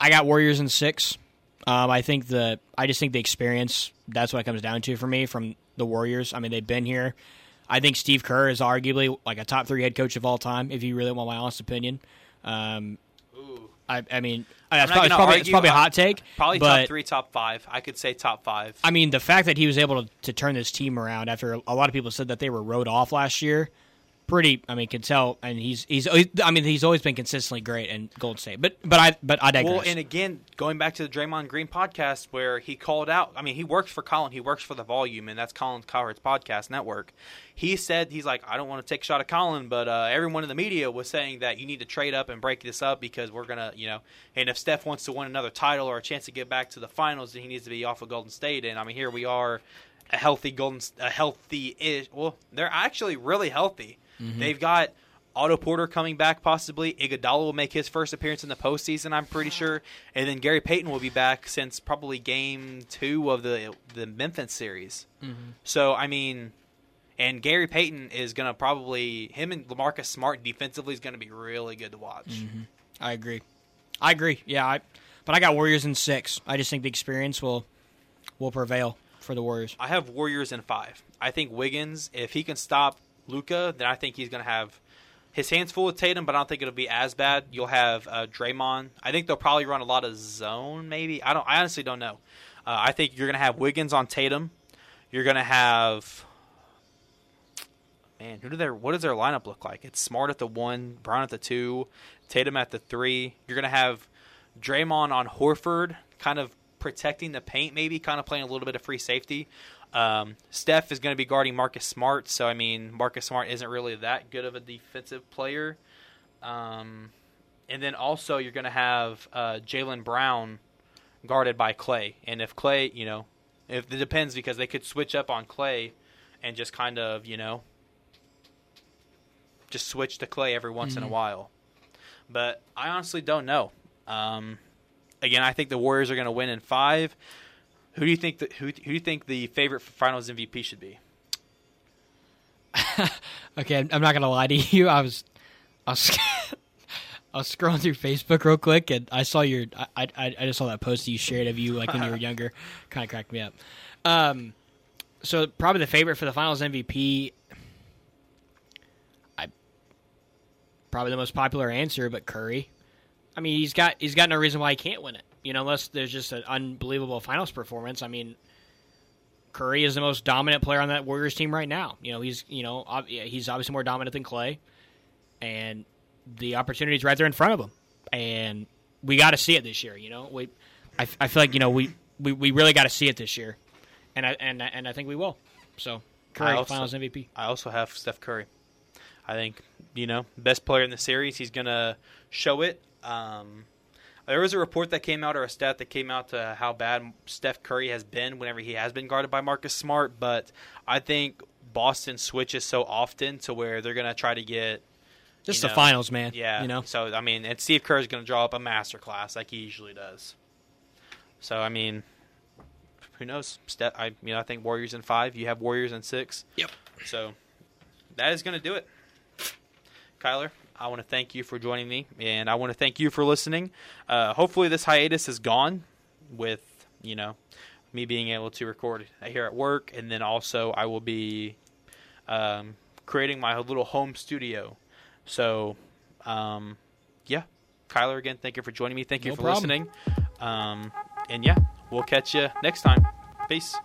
I got Warriors in six. Um, I think the I just think the experience that's what it comes down to for me from the Warriors. I mean they've been here. I think Steve Kerr is arguably like a top three head coach of all time, if you really want my honest opinion. Um, I, I mean, not probably, it's probably, it's probably a hot take. Probably but, top three, top five. I could say top five. I mean, the fact that he was able to, to turn this team around after a lot of people said that they were rode off last year, pretty. I mean, can tell, and he's he's. I mean, he's always been consistently great in Golden State. But but I but I digress. Well, and again, going back to the Draymond Green podcast where he called out, I mean, he works for Colin, he works for the Volume, and that's Colin Cowherd's podcast network. He said he's like, I don't want to take a shot at Colin, but uh, everyone in the media was saying that you need to trade up and break this up because we're gonna, you know, and if Steph wants to win another title or a chance to get back to the finals, then he needs to be off of Golden State. And I mean, here we are, a healthy Golden, a healthy ish. Well, they're actually really healthy. Mm-hmm. They've got. Otto Porter coming back possibly. Iguodala will make his first appearance in the postseason, I'm pretty sure, and then Gary Payton will be back since probably Game Two of the the Memphis series. Mm-hmm. So I mean, and Gary Payton is gonna probably him and Lamarcus Smart defensively is gonna be really good to watch. Mm-hmm. I agree. I agree. Yeah, I, but I got Warriors in six. I just think the experience will will prevail for the Warriors. I have Warriors in five. I think Wiggins, if he can stop Luka, then I think he's gonna have his hands full with Tatum, but I don't think it'll be as bad. You'll have uh, Draymond. I think they'll probably run a lot of zone. Maybe I don't. I honestly don't know. Uh, I think you're gonna have Wiggins on Tatum. You're gonna have man. Who do their what does their lineup look like? It's Smart at the one, Brown at the two, Tatum at the three. You're gonna have Draymond on Horford, kind of protecting the paint, maybe kind of playing a little bit of free safety. Um, Steph is going to be guarding Marcus Smart, so I mean Marcus Smart isn't really that good of a defensive player. Um, and then also you're going to have uh, Jaylen Brown guarded by Klay, and if Klay, you know, if it depends because they could switch up on Klay and just kind of you know just switch to Klay every once in a while. But I honestly don't know. Um, again, I think the Warriors are going to win in five. Who do you think? The, who, who do you think the favorite for Finals MVP should be? Okay, I'm- I'm not gonna lie to you. I was, I was, I was scrolling through Facebook real quick, and I saw your. I I, I just saw that post that you shared of you like when you were younger. Kind of cracked me up. Um, so probably the favorite for the Finals MVP. I probably the most popular answer, but Curry. I mean, he's got he's got no reason why he can't win it. You know, unless there's just an unbelievable finals performance. I mean, Curry is the most dominant player on that Warriors team right now. You know, he's you know ob- he's obviously more dominant than Klay, and the opportunity is right there in front of him. And we got to see it this year. You know, we I, I feel like you know we we, we really got to see it this year, and I and and I think we will. So Curry, I also- Finals MVP. I also have Steph Curry. I think you know best player in the series. He's gonna show it. Um, there was a report that came out or a stat that came out to how bad Steph Curry has been whenever he has been guarded by Marcus Smart. But I think Boston switches so often to where they're gonna try to get Just you the know, finals, man. Yeah. you know. So I mean, and Steve Kerr is going to draw up a master class like he usually does. So I mean, who knows? Steph, I you know I think Warriors in five. You have Warriors in six. Yep. So that is going to do it. Kyler, I want to thank you for joining me, and I want to thank you for listening. Uh, hopefully, this hiatus is gone with you know me being able to record here at work, and then also I will be um, creating my little home studio. So, um, yeah, Kyler, again, thank you for joining me. Thank you No for problem. listening. Um, and yeah, we'll catch you next time. Peace.